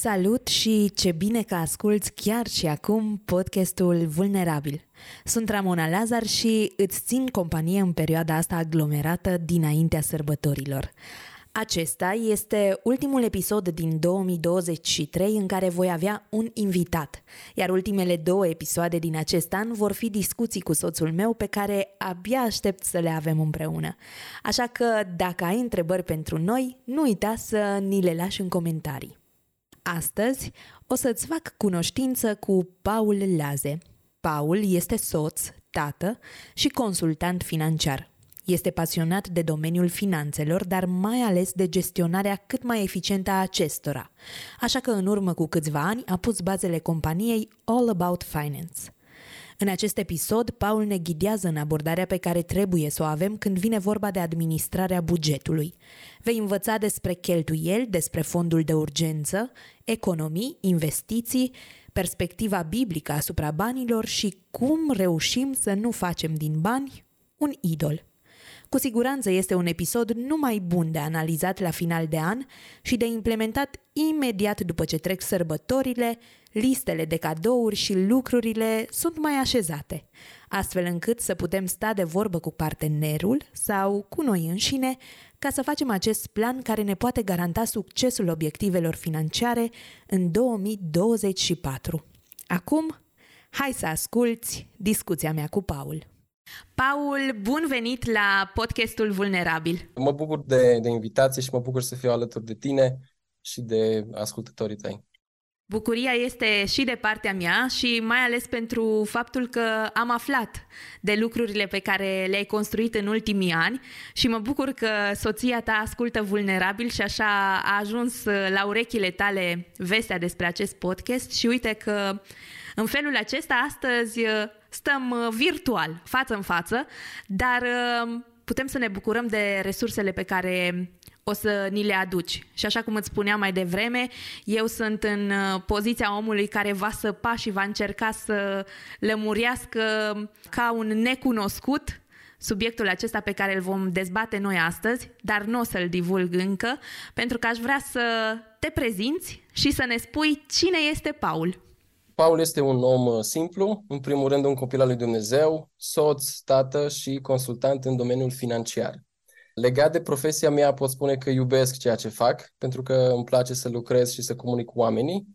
Salut și ce bine că asculți chiar și acum podcastul Vulnerabil. Sunt Ramona Lazar și îți țin companie în perioada asta aglomerată dinaintea sărbătorilor. Acesta este ultimul episod din 2023 în care voi avea un invitat, iar ultimele două episoade din acest an vor fi discuții cu soțul meu pe care abia aștept să le avem împreună. Așa că dacă ai întrebări pentru noi, nu uita să ni le lași în comentarii. Astăzi o să-ți fac cunoștință cu Paul Laze. Paul este soț, tată și consultant financiar. Este pasionat de domeniul finanțelor, dar mai ales de gestionarea cât mai eficientă a acestora. Așa că în urmă cu câțiva ani a pus bazele companiei All About Finance. În acest episod, Paul ne ghidează în abordarea pe care trebuie să o avem când vine vorba de administrarea bugetului. Vei învăța despre cheltuieli, despre fondul de urgență, economii, investiții, perspectiva biblică asupra banilor și cum reușim să nu facem din bani un idol. Cu siguranță este un episod numai bun de analizat la final de an și de implementat imediat după ce trec sărbătorile, listele de cadouri și lucrurile sunt mai așezate, astfel încât să putem sta de vorbă cu partenerul sau cu noi înșine ca să facem acest plan care ne poate garanta succesul obiectivelor financiare în 2024. Acum, hai să asculți discuția mea cu Paul. Paul, bun venit la podcastul Vulnerabil. Mă bucur de, de invitație și mă bucur să fiu alături de tine și de ascultătorii tăi. Bucuria este și de partea mea și mai ales pentru faptul că am aflat de lucrurile pe care le-ai construit în ultimii ani și mă bucur că soția ta ascultă vulnerabil și așa a ajuns la urechile tale vestea despre acest podcast și uite că în felul acesta astăzi stăm uh, virtual, față în față, dar uh, putem să ne bucurăm de resursele pe care o să ni le aduci. Și așa cum îți spuneam mai devreme, eu sunt în uh, poziția omului care va săpa și va încerca să lămurească ca un necunoscut subiectul acesta pe care îl vom dezbate noi astăzi, dar nu o să-l divulg încă, pentru că aș vrea să te prezinți și să ne spui cine este Paul. Paul este un om uh, simplu, în primul rând un copil al lui Dumnezeu, soț, tată și consultant în domeniul financiar. Legat de profesia mea, pot spune că iubesc ceea ce fac, pentru că îmi place să lucrez și să comunic cu oamenii,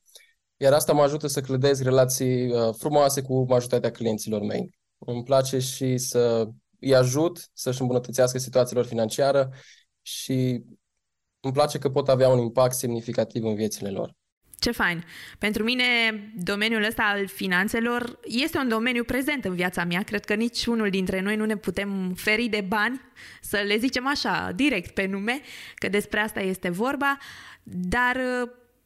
iar asta mă ajută să clădez relații uh, frumoase cu majoritatea clienților mei. Îmi place și să îi ajut să-și îmbunătățească situația lor financiară și îmi place că pot avea un impact semnificativ în viețile lor. Ce fain! Pentru mine, domeniul ăsta al finanțelor este un domeniu prezent în viața mea. Cred că nici unul dintre noi nu ne putem feri de bani, să le zicem așa, direct pe nume, că despre asta este vorba, dar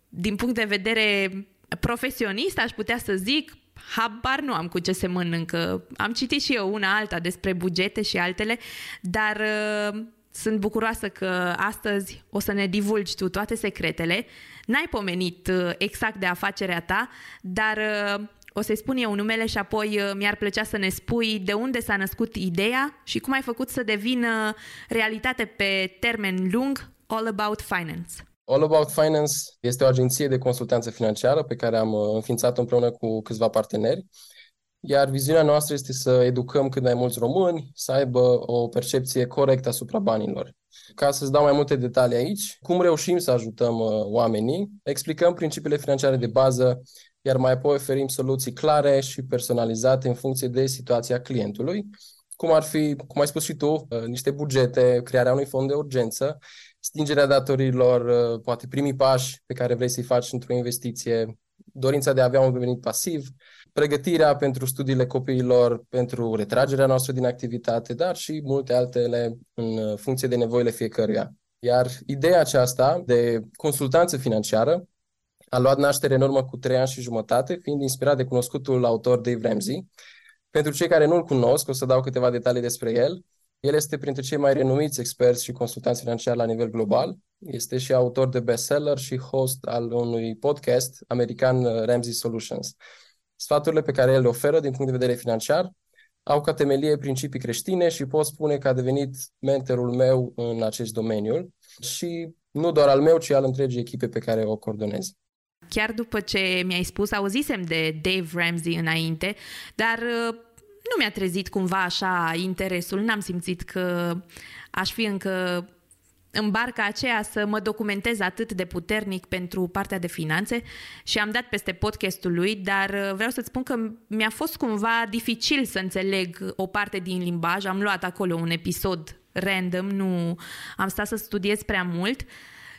din punct de vedere profesionist, aș putea să zic, habar nu am cu ce se mănâncă. Am citit și eu una alta despre bugete și altele, dar sunt bucuroasă că astăzi o să ne divulgi tu toate secretele. N-ai pomenit uh, exact de afacerea ta, dar uh, o să-i spun eu numele și apoi uh, mi-ar plăcea să ne spui de unde s-a născut ideea și cum ai făcut să devină realitate pe termen lung All About Finance. All About Finance este o agenție de consultanță financiară pe care am înființat împreună cu câțiva parteneri iar viziunea noastră este să educăm cât mai mulți români să aibă o percepție corectă asupra banilor. Ca să-ți dau mai multe detalii aici, cum reușim să ajutăm uh, oamenii, explicăm principiile financiare de bază, iar mai apoi oferim soluții clare și personalizate în funcție de situația clientului, cum ar fi, cum ai spus și tu, uh, niște bugete, crearea unui fond de urgență, stingerea datorilor, uh, poate primii pași pe care vrei să-i faci într-o investiție, dorința de a avea un venit pasiv, pregătirea pentru studiile copiilor, pentru retragerea noastră din activitate, dar și multe altele în funcție de nevoile fiecăruia. Iar ideea aceasta de consultanță financiară a luat naștere în urmă cu trei ani și jumătate, fiind inspirat de cunoscutul autor Dave Ramsey. Pentru cei care nu-l cunosc, o să dau câteva detalii despre el. El este printre cei mai renumiți experți și consultanți financiari la nivel global. Este și autor de bestseller și host al unui podcast american uh, Ramsey Solutions. Sfaturile pe care el le oferă din punct de vedere financiar au ca temelie principii creștine și pot spune că a devenit mentorul meu în acest domeniu și nu doar al meu, ci al întregii echipe pe care o coordonez. Chiar după ce mi-ai spus, auzisem de Dave Ramsey înainte, dar uh, nu mi-a trezit cumva așa interesul, n-am simțit că aș fi încă în barca aceea să mă documentez atât de puternic pentru partea de finanțe și am dat peste podcastul lui, dar uh, vreau să-ți spun că mi-a fost cumva dificil să înțeleg o parte din limbaj. Am luat acolo un episod random, nu am stat să studiez prea mult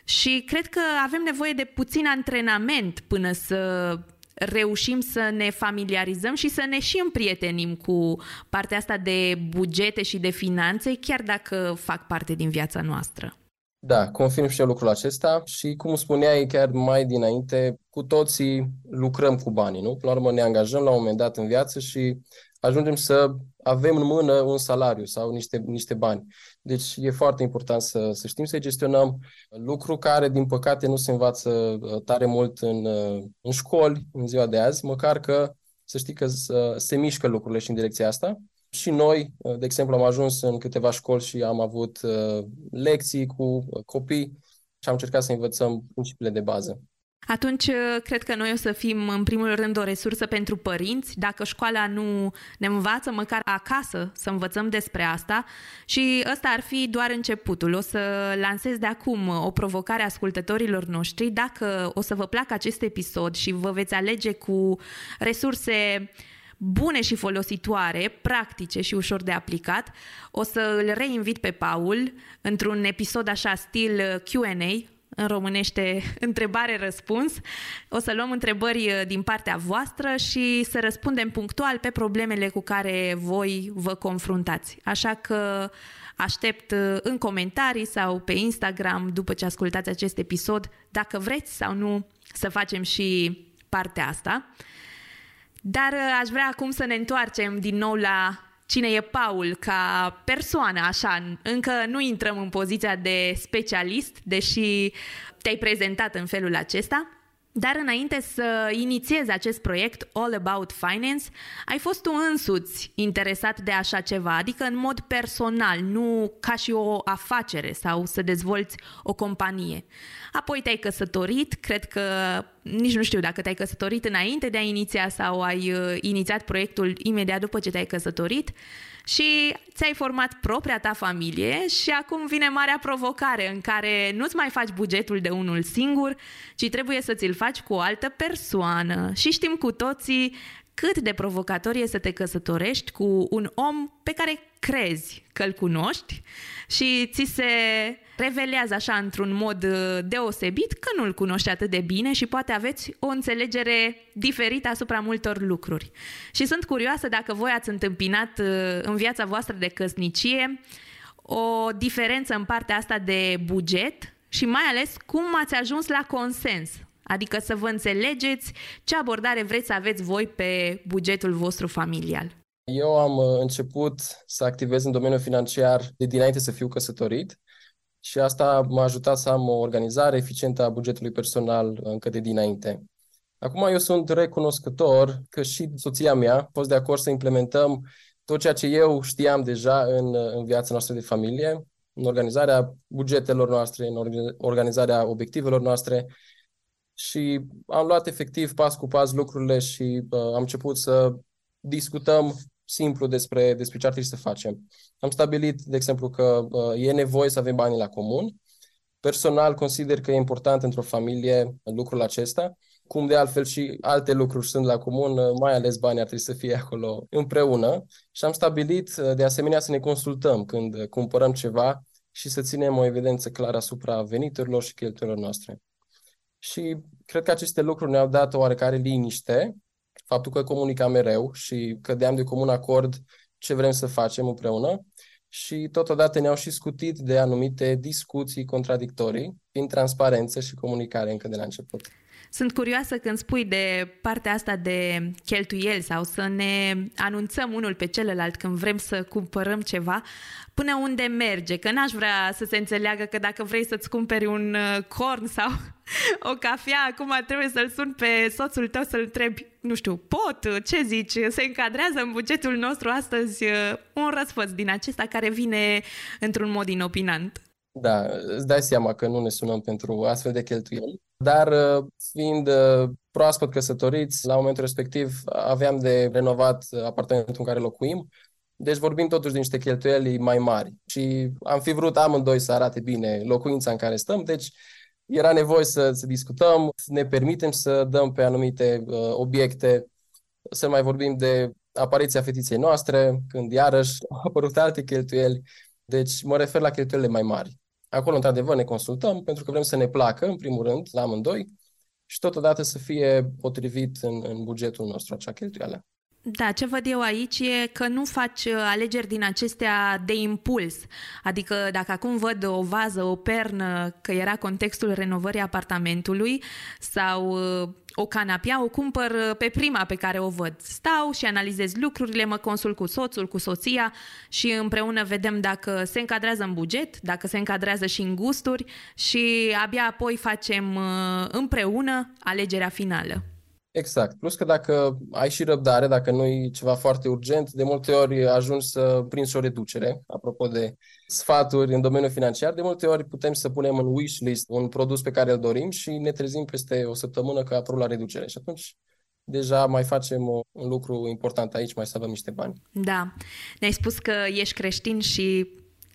și cred că avem nevoie de puțin antrenament până să reușim să ne familiarizăm și să ne și împrietenim cu partea asta de bugete și de finanțe, chiar dacă fac parte din viața noastră. Da, confirm și eu lucrul acesta și cum spuneai chiar mai dinainte, cu toții lucrăm cu banii, nu? Până la urmă ne angajăm la un moment dat în viață și ajungem să avem în mână un salariu sau niște, niște bani. Deci e foarte important să, să știm să gestionăm lucru care, din păcate, nu se învață uh, tare mult în, uh, în școli în ziua de azi, măcar că să știi că se mișcă lucrurile și în direcția asta. Și noi, uh, de exemplu, am ajuns în câteva școli și am avut lecții cu copii și am încercat să învățăm principiile de bază. Atunci, uh, cred că noi o să fim, în primul rând, o resursă pentru părinți. Dacă școala nu ne învață, măcar acasă să învățăm despre asta. Și ăsta ar fi doar începutul. O să lansez de acum o provocare ascultătorilor noștri. Dacă o să vă placă acest episod și vă veți alege cu resurse bune și folositoare, practice și ușor de aplicat, o să îl reinvit pe Paul într-un episod așa stil Q&A, în românește întrebare-răspuns. O să luăm întrebări uh, din partea voastră și să răspundem punctual pe problemele cu care voi vă confruntați. Așa că aștept uh, în comentarii sau pe Instagram după ce ascultați acest episod, dacă vreți sau nu să facem și partea asta. Dar uh, aș vrea acum să ne întoarcem din nou la cine e Paul ca persoană, așa, încă nu intrăm în poziția de specialist, deși te-ai prezentat în felul acesta. Dar înainte să inițiezi acest proiect All About Finance, ai fost tu însuți interesat de așa ceva, adică în mod personal, nu ca și o afacere sau să dezvolți o companie. Apoi te-ai căsătorit, cred că nici nu știu dacă te-ai căsătorit înainte de a iniția sau ai uh, inițiat proiectul imediat după ce te-ai căsătorit și ți-ai format propria ta familie și acum vine marea provocare în care nu-ți mai faci bugetul de unul singur, ci trebuie să ți-l faci cu o altă persoană. Și știm cu toții cât de provocator e să te căsătorești cu un om pe care crezi că îl cunoști și ți se revelează așa într-un mod uh, deosebit că nu-l cunoști atât de bine și poate aveți o înțelegere diferită asupra multor lucruri. Și sunt curioasă dacă voi ați întâmpinat uh, în viața voastră de căsnicie o diferență în partea asta de buget și mai ales cum ați ajuns la consens. Adică să vă înțelegeți ce abordare vreți să aveți voi pe bugetul vostru familial. Eu am uh, început să activez în domeniul financiar de dinainte să fiu căsătorit și asta m-a ajutat să am o organizare eficientă a bugetului personal încă de dinainte. Acum eu sunt recunoscător că și soția mea a fost de acord să implementăm tot ceea ce eu știam deja în, în viața noastră de familie, în organizarea bugetelor noastre, în organizarea obiectivelor noastre și am luat efectiv pas cu pas lucrurile și uh, am început să discutăm simplu despre, despre ce ar trebui să facem. Am stabilit, de exemplu, că uh, e nevoie să avem banii la comun. Personal, consider că e important într-o familie lucrul acesta, cum de altfel și alte lucruri sunt la comun, uh, mai ales banii ar trebui să fie acolo împreună. Și am stabilit, uh, de asemenea, să ne consultăm când uh, cumpărăm ceva și să ținem o evidență clară asupra veniturilor și cheltuielor noastre. Și cred că aceste lucruri ne-au dat o oarecare liniște faptul că comunicam mereu și cădeam de comun acord ce vrem să facem împreună și totodată ne-au și scutit de anumite discuții contradictorii prin transparență și comunicare încă de la început. Sunt curioasă când spui de partea asta de cheltuieli sau să ne anunțăm unul pe celălalt când vrem să cumpărăm ceva, până unde merge, că n-aș vrea să se înțeleagă că dacă vrei să-ți cumperi un uh, corn sau o cafea, acum trebuie să-l sun pe soțul tău să-l întrebi, nu știu, pot, ce zici, se încadrează în bugetul nostru astăzi uh, un răsfăț din acesta care vine într-un mod inopinant. Da, îți dai seama că nu ne sunăm pentru astfel de cheltuieli, dar uh, fiind uh, proaspăt căsătoriți, la momentul respectiv aveam de renovat apartamentul în care locuim, deci vorbim totuși de niște cheltuieli mai mari și am fi vrut amândoi să arate bine locuința în care stăm, deci era nevoie să, să discutăm, să ne permitem să dăm pe anumite uh, obiecte, să mai vorbim de apariția fetiței noastre, când iarăși au apărut alte cheltuieli, deci mă refer la cheltuielile mai mari. Acolo, într-adevăr, ne consultăm pentru că vrem să ne placă, în primul rând, la amândoi, și totodată să fie potrivit în, în bugetul nostru acea cheltuială. Da, ce văd eu aici e că nu faci uh, alegeri din acestea de impuls. Adică dacă acum văd o vază, o pernă, că era contextul renovării apartamentului sau uh, o canapea, o cumpăr uh, pe prima pe care o văd. Stau și analizez lucrurile, mă consult cu soțul, cu soția și împreună vedem dacă se încadrează în buget, dacă se încadrează și în gusturi și abia apoi facem împreună alegerea finală. Exact. Plus că dacă ai și răbdare, dacă nu e ceva foarte urgent, de multe ori ajungi să prinzi o reducere. Apropo de sfaturi în domeniul financiar, de multe ori putem să punem în wish list un produs pe care îl dorim și ne trezim peste o săptămână că a apărut la reducere. Și atunci deja mai facem o, un lucru important aici, mai să avem niște bani. Da. Ne-ai spus că ești creștin și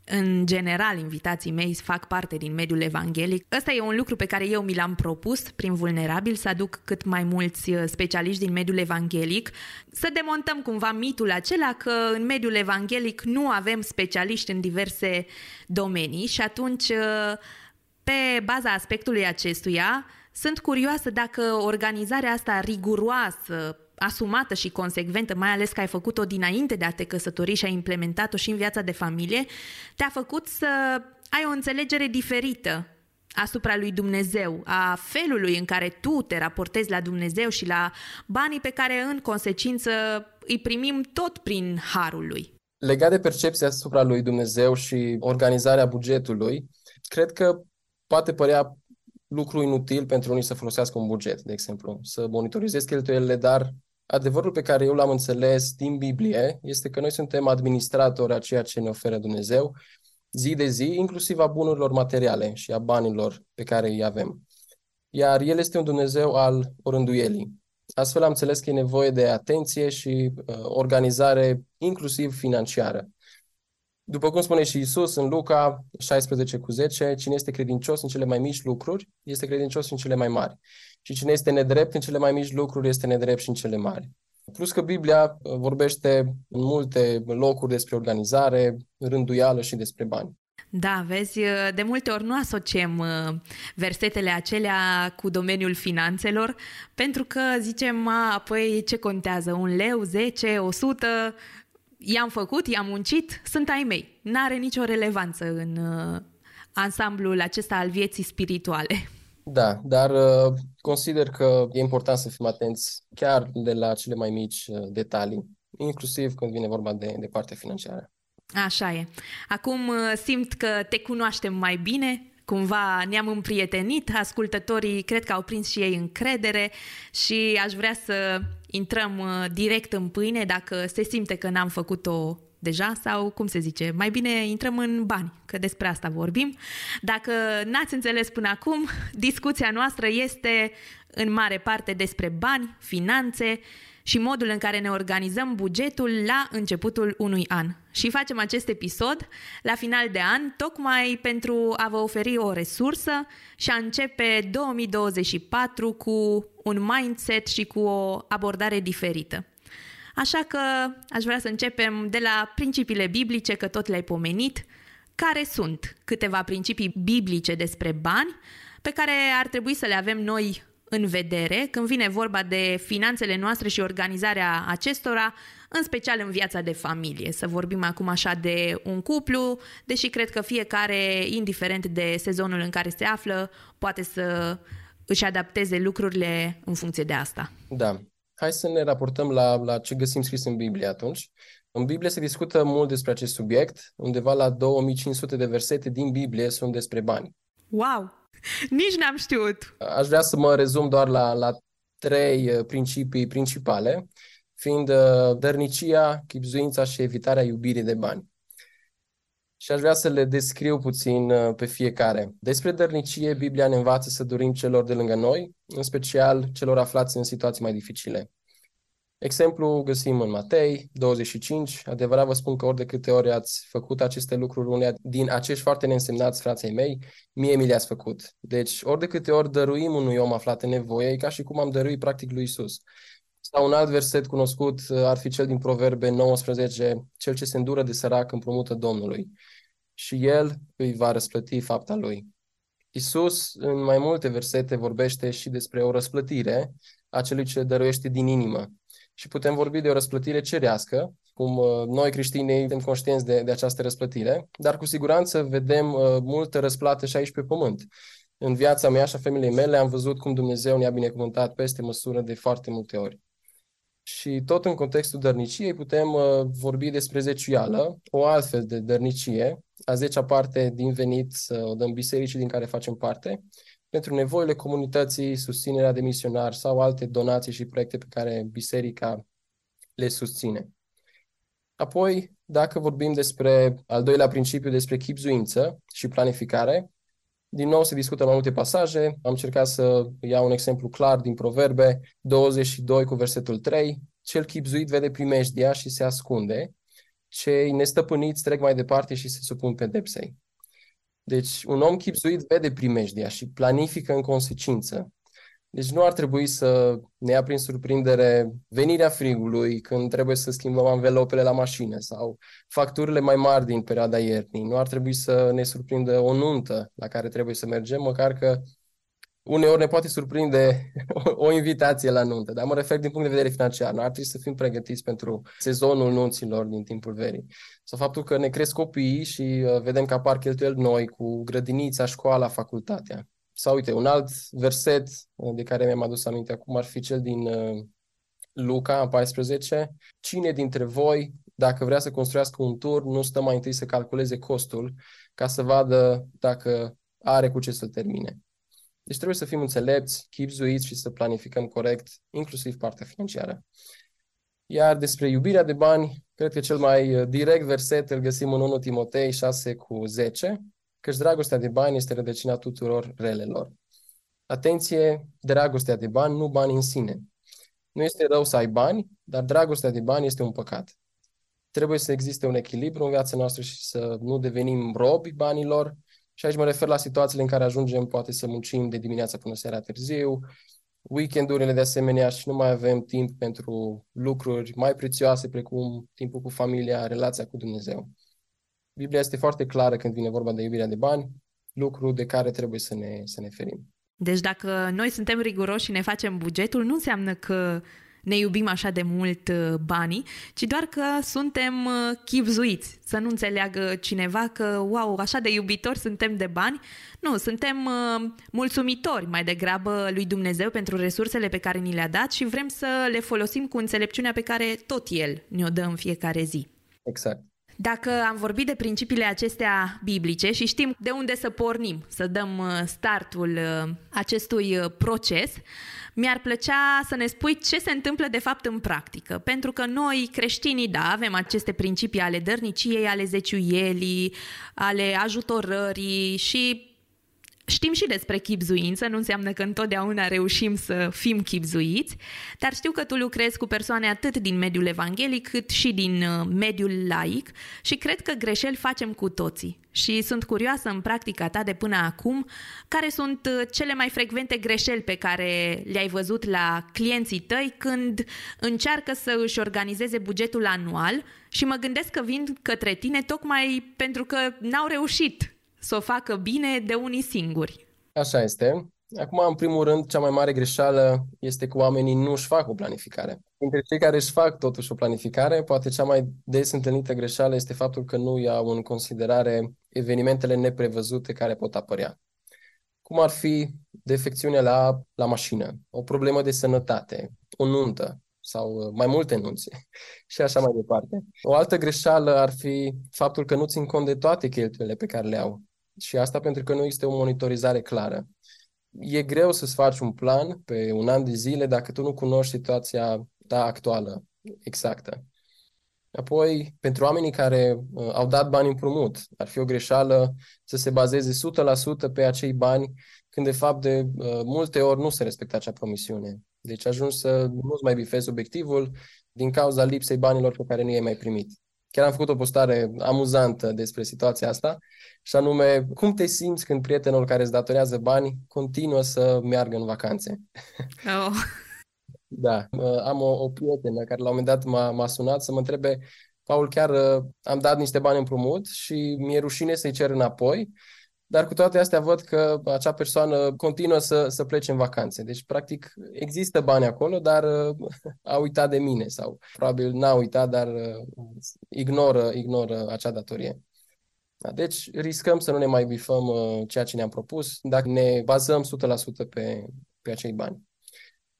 în general, invitații mei fac parte din mediul evanghelic. Ăsta e un lucru pe care eu mi l-am propus prin vulnerabil, să aduc cât mai mulți uh, specialiști din mediul evanghelic, să demontăm cumva mitul acela că în mediul evanghelic nu avem specialiști în diverse domenii și atunci, uh, pe baza aspectului acestuia, sunt curioasă dacă organizarea asta riguroasă, asumată și consecventă, mai ales că ai făcut-o dinainte de a te căsători și ai implementat-o și în viața de familie, te-a făcut să ai o înțelegere diferită asupra lui Dumnezeu, a felului în care tu te raportezi la Dumnezeu și la banii pe care în consecință îi primim tot prin harul lui. Legat de percepția asupra lui Dumnezeu și organizarea bugetului, cred că poate părea lucru inutil pentru unii să folosească un buget, de exemplu, să monitorizezi cheltuielile, dar adevărul pe care eu l-am înțeles din Biblie este că noi suntem administratori a ceea ce ne oferă Dumnezeu zi de zi, inclusiv a bunurilor materiale și a banilor pe care îi avem. Iar El este un Dumnezeu al orânduielii. Astfel am înțeles că e nevoie de atenție și uh, organizare, inclusiv financiară. După cum spune și Isus în Luca 16 cu 10, cine este credincios în cele mai mici lucruri, este credincios în cele mai mari. Și cine este nedrept în cele mai mici lucruri, este nedrept și în cele mari. Plus că Biblia uh, vorbește în multe locuri despre organizare, rânduială și despre bani. Da, vezi, uh, de multe ori nu asociem uh, versetele acelea cu domeniul finanțelor, pentru că zicem, a, apoi ce contează, un leu, 10, 100, i-am făcut, i-am muncit, sunt ai mei. N-are nicio relevanță în ansamblul acesta al vieții spirituale. Da, dar uh, consider că e important să fim atenți chiar de la cele mai mici uh, detalii, inclusiv când vine vorba de, de partea financiară. Așa e. Acum uh, simt că te cunoaștem mai bine, cumva ne-am împrietenit, ascultătorii cred că au prins și ei încredere și aș vrea să intrăm direct în pâine dacă se simte că n-am făcut-o deja sau, cum se zice, mai bine intrăm în bani, că despre asta vorbim. Dacă n-ați înțeles până acum, discuția noastră este în mare parte despre bani, finanțe și modul în care ne organizăm bugetul la începutul unui an. Și facem acest episod la final de an, tocmai pentru a vă oferi o resursă și a începe 2024 cu un mindset și cu o abordare diferită. Așa că aș vrea să începem de la principiile biblice, că tot le-ai pomenit. Care sunt câteva principii biblice despre bani pe care ar trebui să le avem noi în vedere când vine vorba de finanțele noastre și organizarea acestora, în special în viața de familie. Să vorbim acum așa de un cuplu, deși cred că fiecare, indiferent de sezonul în care se află, poate să își adapteze lucrurile în funcție de asta. Da. Hai să ne raportăm la, la ce găsim scris în Biblie atunci. În Biblie se discută mult despre acest subiect. Undeva la 2500 de versete din Biblie sunt despre bani. Wow! Nici n-am știut! Aș vrea să mă rezum doar la, la trei uh, principii principale, fiind uh, dărnicia, chipzuința și evitarea iubirii de bani. Și aș vrea să le descriu puțin uh, pe fiecare. Despre dărnicie, Biblia ne învață să dorim celor de lângă noi, în special celor aflați în situații mai dificile. Exemplu găsim în Matei 25. Adevărat vă spun că ori de câte ori ați făcut aceste lucruri unei din acești foarte neînsemnați frații mei, mie mi le-ați făcut. Deci ori de câte ori dăruim unui om aflat în nevoie, e ca și cum am dăruit practic lui Isus. Sau un alt verset cunoscut ar fi cel din Proverbe 19, cel ce se îndură de sărac împrumută Domnului și el îi va răsplăti fapta lui. Isus în mai multe versete vorbește și despre o răsplătire a celui ce dăruiește din inimă și putem vorbi de o răsplătire cerească, cum uh, noi creștinii suntem conștienți de, de această răsplătire, dar cu siguranță vedem uh, multă răsplată și aici pe pământ. În viața mea și a familiei mele am văzut cum Dumnezeu ne-a binecuvântat peste măsură de foarte multe ori. Și tot în contextul dărniciei putem uh, vorbi despre zeciuială, o altfel de dărnicie, a zecea parte din venit să o dăm bisericii din care facem parte, pentru nevoile comunității, susținerea de misionari sau alte donații și proiecte pe care biserica le susține. Apoi, dacă vorbim despre al doilea principiu, despre chipzuință și planificare, din nou se discută mai multe pasaje. Am încercat să iau un exemplu clar din Proverbe 22 cu versetul 3. Cel chipzuit vede primejdia și se ascunde. Cei nestăpâniți trec mai departe și se supun pedepsei. Deci un om chipzuit vede primejdia și planifică în consecință. Deci nu ar trebui să ne ia prin surprindere venirea frigului când trebuie să schimbăm anvelopele la mașină sau facturile mai mari din perioada iernii. Nu ar trebui să ne surprindă o nuntă la care trebuie să mergem, măcar că uneori ne poate surprinde o invitație la nuntă, dar mă refer din punct de vedere financiar. Ar trebui să fim pregătiți pentru sezonul nunților din timpul verii. Sau faptul că ne cresc copiii și uh, vedem că apar cheltuieli noi cu grădinița, școala, facultatea. Sau uite, un alt verset uh, de care mi-am adus aminte acum ar fi cel din uh, Luca 14. Cine dintre voi, dacă vrea să construiască un tur, nu stă mai întâi să calculeze costul ca să vadă dacă are cu ce să-l termine. Deci trebuie să fim înțelepți, chipzuiți și să planificăm corect, inclusiv partea financiară. Iar despre iubirea de bani, cred că cel mai uh, direct verset îl găsim în 1 Timotei 6 cu 10, căci dragostea de bani este rădăcina tuturor relelor. Atenție, dragostea de bani, nu bani în sine. Nu este rău să ai bani, dar dragostea de bani este un păcat. Trebuie să existe un echilibru în viața noastră și să nu devenim robi banilor, și aici mă refer la situațiile în care ajungem poate să muncim de dimineața până seara târziu, weekendurile de asemenea și nu mai avem timp pentru lucruri mai prețioase precum timpul cu familia, relația cu Dumnezeu. Biblia este foarte clară când vine vorba de iubirea de bani, lucru de care trebuie să ne, să ne ferim. Deci dacă noi suntem riguroși și ne facem bugetul, nu înseamnă că ne iubim așa de mult uh, banii, ci doar că suntem uh, chipzuiți. Să nu înțeleagă cineva că, wow, așa de iubitori suntem de bani. Nu, suntem uh, mulțumitori mai degrabă lui Dumnezeu pentru resursele pe care ni le-a dat și vrem să le folosim cu înțelepciunea pe care tot El ne-o dă în fiecare zi. Exact. Dacă am vorbit de principiile acestea biblice și știm de unde să pornim, să dăm startul acestui proces, mi-ar plăcea să ne spui ce se întâmplă de fapt în practică. Pentru că noi, creștinii, da, avem aceste principii ale dărniciei, ale zeciuielii, ale ajutorării și Știm și despre chipzuință, nu înseamnă că întotdeauna reușim să fim chipzuiți, dar știu că tu lucrezi cu persoane atât din mediul evanghelic cât și din uh, mediul laic și cred că greșeli facem cu toții. Și sunt curioasă în practica ta de până acum, care sunt uh, cele mai frecvente greșeli pe care le-ai văzut la clienții tăi când încearcă să își organizeze bugetul anual și mă gândesc că vin către tine tocmai pentru că n-au reușit să o facă bine de unii singuri. Așa este. Acum, în primul rând, cea mai mare greșeală este că oamenii nu își fac o planificare. Dintre cei care își fac totuși o planificare, poate cea mai des întâlnită greșeală este faptul că nu iau în considerare evenimentele neprevăzute care pot apărea. Cum ar fi defecțiune la, la mașină, o problemă de sănătate, o nuntă sau uh, mai multe nunțe și așa mai departe. O altă greșeală ar fi faptul că nu țin cont de toate cheltuielile pe care le au. Și asta pentru că nu este o monitorizare clară e greu să-ți faci un plan pe un an de zile dacă tu nu cunoști situația ta actuală, exactă. Apoi, pentru oamenii care uh, au dat bani împrumut, ar fi o greșeală să se bazeze 100% pe acei bani, când de fapt de uh, multe ori nu se respectă acea promisiune. Deci ajungi să nu-ți mai bifezi obiectivul din cauza lipsei banilor pe care nu i-ai mai primit. Chiar am făcut o postare amuzantă despre situația asta și anume, cum te simți când prietenul care îți datorează bani continuă să meargă în vacanțe? Oh. da, am o, o prietenă care la un moment dat m-a, m-a sunat să mă întrebe Paul, chiar uh, am dat niște bani împrumut și mi-e rușine să-i cer înapoi, dar cu toate astea văd că acea persoană continuă să, să plece în vacanțe. Deci, practic, există bani acolo, dar uh, a uitat de mine sau probabil n-a uitat, dar uh, ignoră, ignoră acea datorie. Da? Deci riscăm să nu ne mai bifăm uh, ceea ce ne-am propus dacă ne bazăm 100% pe, pe acei bani.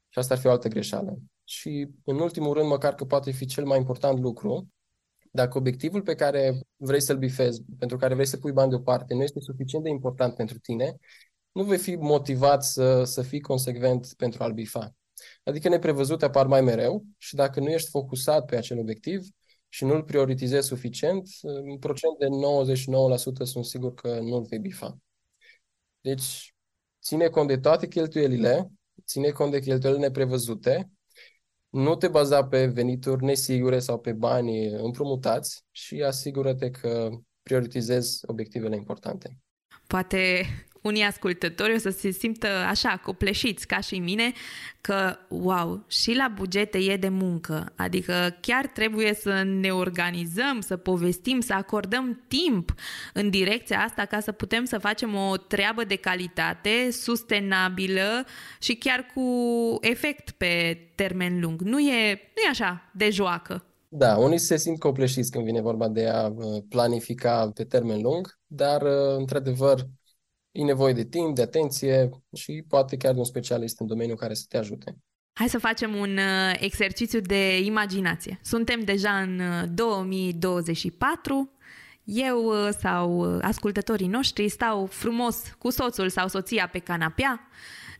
Și asta ar fi o altă greșeală. Și în ultimul rând, măcar că poate fi cel mai important lucru, dacă obiectivul pe care vrei să-l bifezi, pentru care vrei să pui bani deoparte, nu este suficient de important pentru tine, nu vei fi motivat să, să fii consecvent pentru a-l bifa. Adică neprevăzute apar mai mereu și dacă nu ești focusat pe acel obiectiv, și nu-l prioritizezi suficient, în procent de 99% sunt sigur că nu-l vei bifa. Deci, ține cont de toate cheltuielile, ține cont de cheltuielile neprevăzute, nu te baza pe venituri nesigure sau pe bani împrumutați și asigură-te că prioritizezi obiectivele importante. Poate unii ascultători o să se simtă așa, copleșiți, ca și mine, că, wow, și la bugete e de muncă. Adică chiar trebuie să ne organizăm, să povestim, să acordăm timp în direcția asta ca să putem să facem o treabă de calitate, sustenabilă și chiar cu efect pe termen lung. Nu e, nu e așa, de joacă. Da, unii se simt copleșiți când vine vorba de a uh, planifica pe termen lung, dar, uh, într-adevăr, e nevoie de timp, de atenție și poate chiar de un specialist în domeniu care să te ajute. Hai să facem un uh, exercițiu de imaginație. Suntem deja în 2024. Uh, Eu uh, sau ascultătorii noștri stau frumos cu soțul sau soția pe canapea,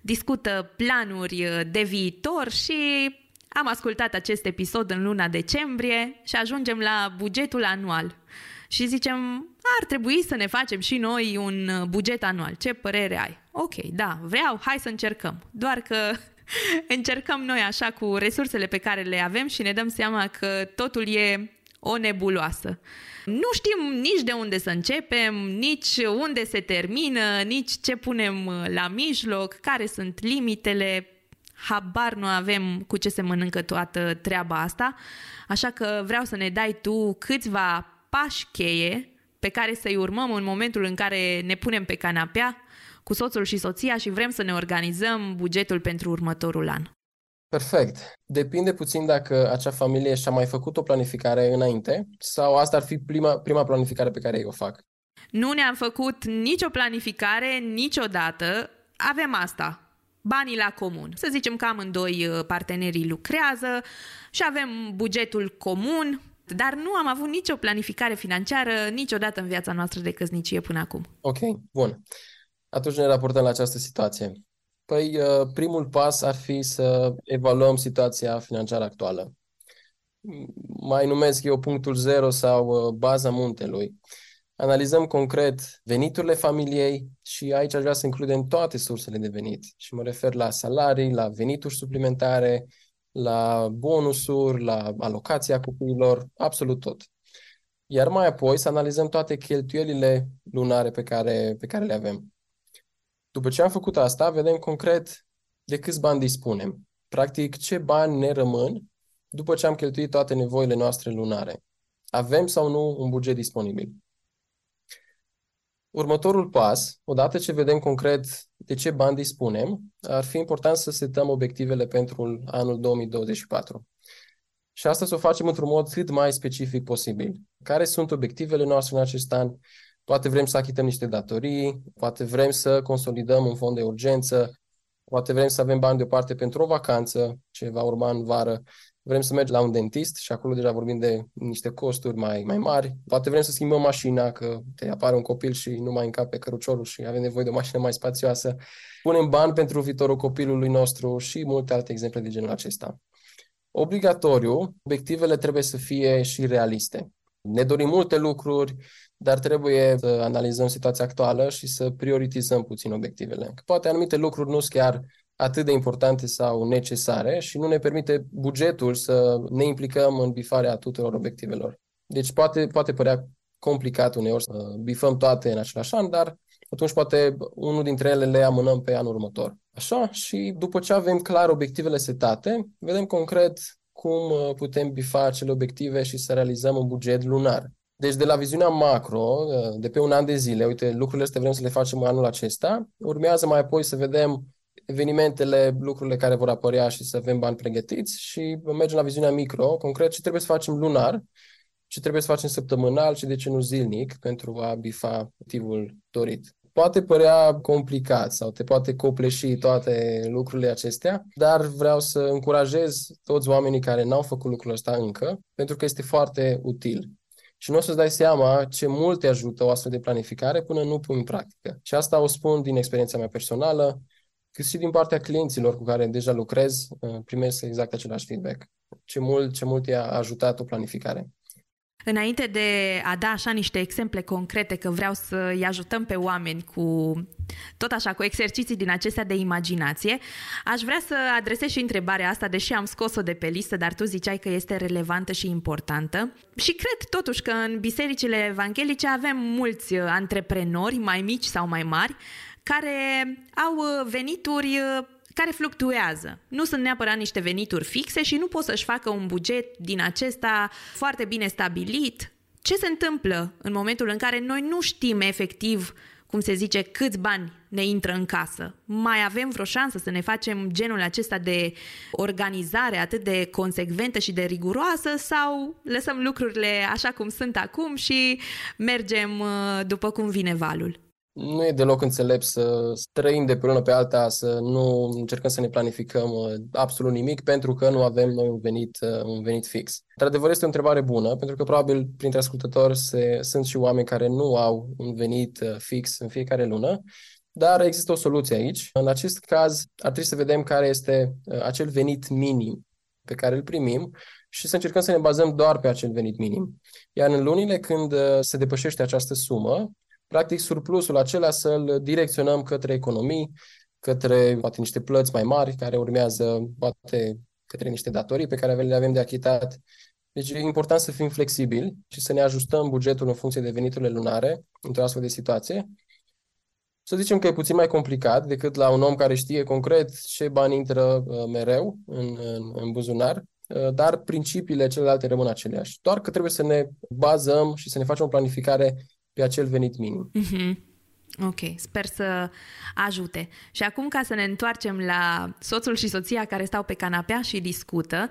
discută planuri de viitor și am ascultat acest episod în luna decembrie și ajungem la bugetul anual și zicem, ar trebui să ne facem și noi un uh, buget anual. Ce părere ai? Ok, da, vreau, hai să încercăm. Doar că încercăm noi așa cu resursele pe care le avem și ne dăm seama că totul e o nebuloasă. Nu știm nici de unde să începem, nici unde se termină, nici ce punem uh, la mijloc, care sunt limitele, habar nu avem cu ce se mănâncă toată treaba asta, așa că vreau să ne dai tu câțiva pași cheie pe care să-i urmăm în momentul în care ne punem pe canapea cu soțul și soția și vrem să ne organizăm bugetul pentru următorul an. Perfect. Depinde puțin dacă acea familie și-a mai făcut o planificare înainte sau asta ar fi prima, prima planificare pe care eu o fac. Nu ne-am făcut nicio planificare niciodată. Avem asta, banii la comun. Să zicem că amândoi uh, partenerii lucrează și avem bugetul comun, dar nu am avut nicio planificare financiară niciodată în viața noastră de căsnicie până acum. Ok, bun. Atunci ne raportăm la această situație. Păi, uh, primul pas ar fi să evaluăm situația financiară actuală. Mai numesc eu punctul zero sau uh, baza muntelui. Analizăm concret veniturile familiei și aici aș vrea să includem toate sursele de venit. Și mă refer la salarii, la venituri suplimentare, la bonusuri, la alocația copiilor, absolut tot. Iar mai apoi să analizăm toate cheltuielile lunare pe care, pe care le avem. După ce am făcut asta, vedem concret de câți bani dispunem. Practic, ce bani ne rămân după ce am cheltuit toate nevoile noastre lunare. Avem sau nu un buget disponibil? Următorul pas, odată ce vedem concret de ce bani dispunem, ar fi important să setăm obiectivele pentru anul 2024. Și asta să o facem într-un mod cât mai specific posibil. Care sunt obiectivele noastre în acest an? Poate vrem să achităm niște datorii, poate vrem să consolidăm un fond de urgență, poate vrem să avem bani deoparte pentru o vacanță ce va urma în vară, vrem să mergem la un dentist și acolo deja vorbim de niște costuri mai, mai mari, poate vrem să schimbăm mașina, că te apare un copil și nu mai încape căruciorul și avem nevoie de o mașină mai spațioasă, punem bani pentru viitorul copilului nostru și multe alte exemple de genul acesta. Obligatoriu, obiectivele trebuie să fie și realiste. Ne dorim multe lucruri, dar trebuie să analizăm situația actuală și să prioritizăm puțin obiectivele. Că poate anumite lucruri nu sunt chiar atât de importante sau necesare și nu ne permite bugetul să ne implicăm în bifarea tuturor obiectivelor. Deci poate, poate părea complicat uneori să bifăm toate în același an, dar atunci poate unul dintre ele le amânăm pe anul următor. Așa, și după ce avem clar obiectivele setate, vedem concret cum uh, putem bifa acele obiective și să realizăm un buget lunar. Deci de la viziunea macro, uh, de pe un an de zile, uite, lucrurile astea vrem să le facem anul acesta, urmează mai apoi să vedem evenimentele, lucrurile care vor apărea și să avem bani pregătiți și mergem la viziunea micro, concret, ce trebuie să facem lunar, ce trebuie să facem săptămânal și de ce nu zilnic pentru a bifa motivul dorit poate părea complicat sau te poate copleși toate lucrurile acestea, dar vreau să încurajez toți oamenii care n-au făcut lucrul ăsta încă, pentru că este foarte util. Și nu o să-ți dai seama ce mult te ajută o astfel de planificare până nu pui în practică. Și asta o spun din experiența mea personală, cât și din partea clienților cu care deja lucrez, uh, primesc exact același feedback. Ce mult, ce mult i-a ajutat o planificare. Înainte de a da așa niște exemple concrete, că vreau să-i ajutăm pe oameni cu tot așa, cu exerciții din acestea de imaginație, aș vrea să adresez și întrebarea asta, deși am scos-o de pe listă, dar tu ziceai că este relevantă și importantă. Și cred totuși că în bisericile evanghelice avem mulți antreprenori, mai mici sau mai mari, care au venituri care fluctuează. Nu sunt neapărat niște venituri fixe și nu pot să-și facă un buget din acesta foarte bine stabilit. Ce se întâmplă în momentul în care noi nu știm efectiv, cum se zice, câți bani ne intră în casă? Mai avem vreo șansă să ne facem genul acesta de organizare atât de consecventă și de riguroasă sau lăsăm lucrurile așa cum sunt acum și mergem uh, după cum vine valul? Nu e deloc înțelept să trăim de pe lună pe alta, să nu încercăm să ne planificăm uh, absolut nimic pentru că nu avem noi un venit, uh, un venit fix. Într-adevăr, este o întrebare bună, pentru că probabil printre ascultători se, sunt și oameni care nu au un venit uh, fix în fiecare lună, dar există o soluție aici. În acest caz, ar trebui să vedem care este acel venit minim pe care îl primim și să încercăm să ne bazăm doar pe acel venit minim. Iar în lunile când se depășește această sumă, practic surplusul acela să-l direcționăm către economii, către poate niște plăți mai mari care urmează, poate către niște datorii pe care le avem de achitat. Deci e important să fim flexibili și să ne ajustăm bugetul în funcție de veniturile lunare într-o astfel de situație. Să zicem că e puțin mai complicat decât la un om care știe concret ce bani intră uh, mereu în, în, în buzunar, uh, dar principiile celelalte rămân aceleași. Doar că trebuie să ne bazăm și să ne facem o planificare pe acel venit minim. Mm-hmm. Ok, sper să ajute. Și acum, ca să ne întoarcem la soțul și soția care stau pe canapea și discută,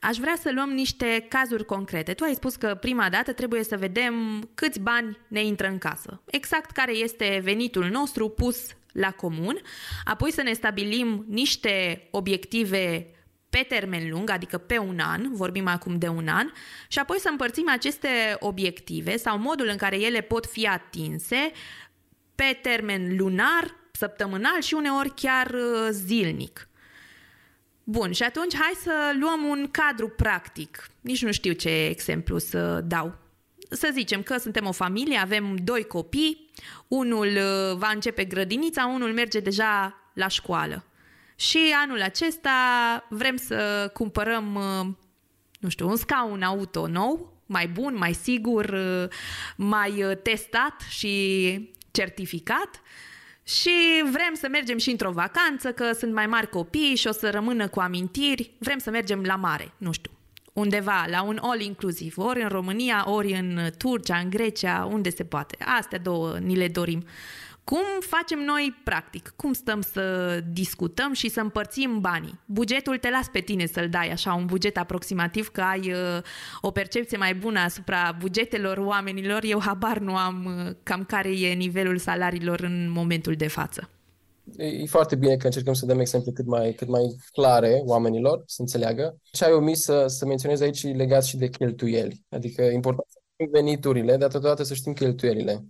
aș vrea să luăm niște cazuri concrete. Tu ai spus că prima dată trebuie să vedem câți bani ne intră în casă. Exact care este venitul nostru pus la comun, apoi să ne stabilim niște obiective pe termen lung, adică pe un an, vorbim acum de un an, și apoi să împărțim aceste obiective sau modul în care ele pot fi atinse pe termen lunar, săptămânal și uneori chiar uh, zilnic. Bun, și atunci hai să luăm un cadru practic. Nici nu știu ce exemplu să dau. Să zicem că suntem o familie, avem doi copii, unul uh, va începe grădinița, unul merge deja la școală. Și anul acesta vrem să cumpărăm, uh, nu știu, un scaun auto nou, mai bun, mai sigur, uh, mai uh, testat și certificat. Și vrem să mergem și într-o vacanță, că sunt mai mari copii și o să rămână cu amintiri. Vrem să mergem la mare, nu știu, undeva la un all inclusiv, ori în România, ori în Turcia, în Grecia, unde se poate. Astea două ni le dorim. Cum facem noi practic? Cum stăm să discutăm și să împărțim banii? Bugetul te las pe tine să-l dai așa, un buget aproximativ, că ai uh, o percepție mai bună asupra bugetelor oamenilor. Eu habar nu am uh, cam care e nivelul salariilor în momentul de față. E foarte bine că încercăm să dăm exemple cât mai, cât mai clare oamenilor, să înțeleagă. Ce ai omis să, să menționez aici legat și de cheltuieli. Adică important să știm veniturile, dar totodată să știm cheltuielile.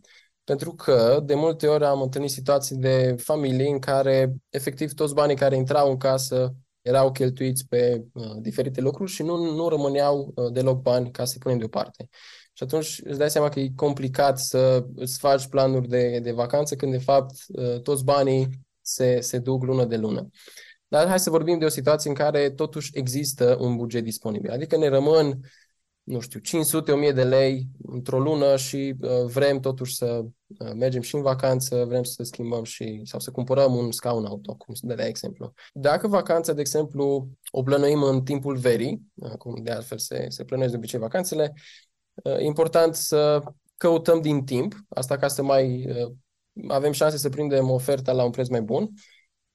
Pentru că de multe ori am întâlnit situații de familii în care efectiv toți banii care intrau în casă erau cheltuiți pe uh, diferite lucruri și nu, nu rămâneau uh, deloc bani ca să punem deoparte. Și atunci îți dai seama că e complicat să îți faci planuri de, de vacanță când de fapt uh, toți banii se, se duc lună de lună. Dar hai să vorbim de o situație în care totuși există un buget disponibil. Adică ne rămân nu știu, 500-1000 de lei într-o lună și uh, vrem totuși să uh, mergem și în vacanță, vrem să schimbăm și sau să cumpărăm un scaun auto, cum se dădea exemplu. Dacă vacanța, de exemplu, o plănuim în timpul verii, uh, cum de altfel se, se plănuiesc de obicei vacanțele, uh, e important să căutăm din timp, asta ca să mai uh, avem șanse să prindem oferta la un preț mai bun.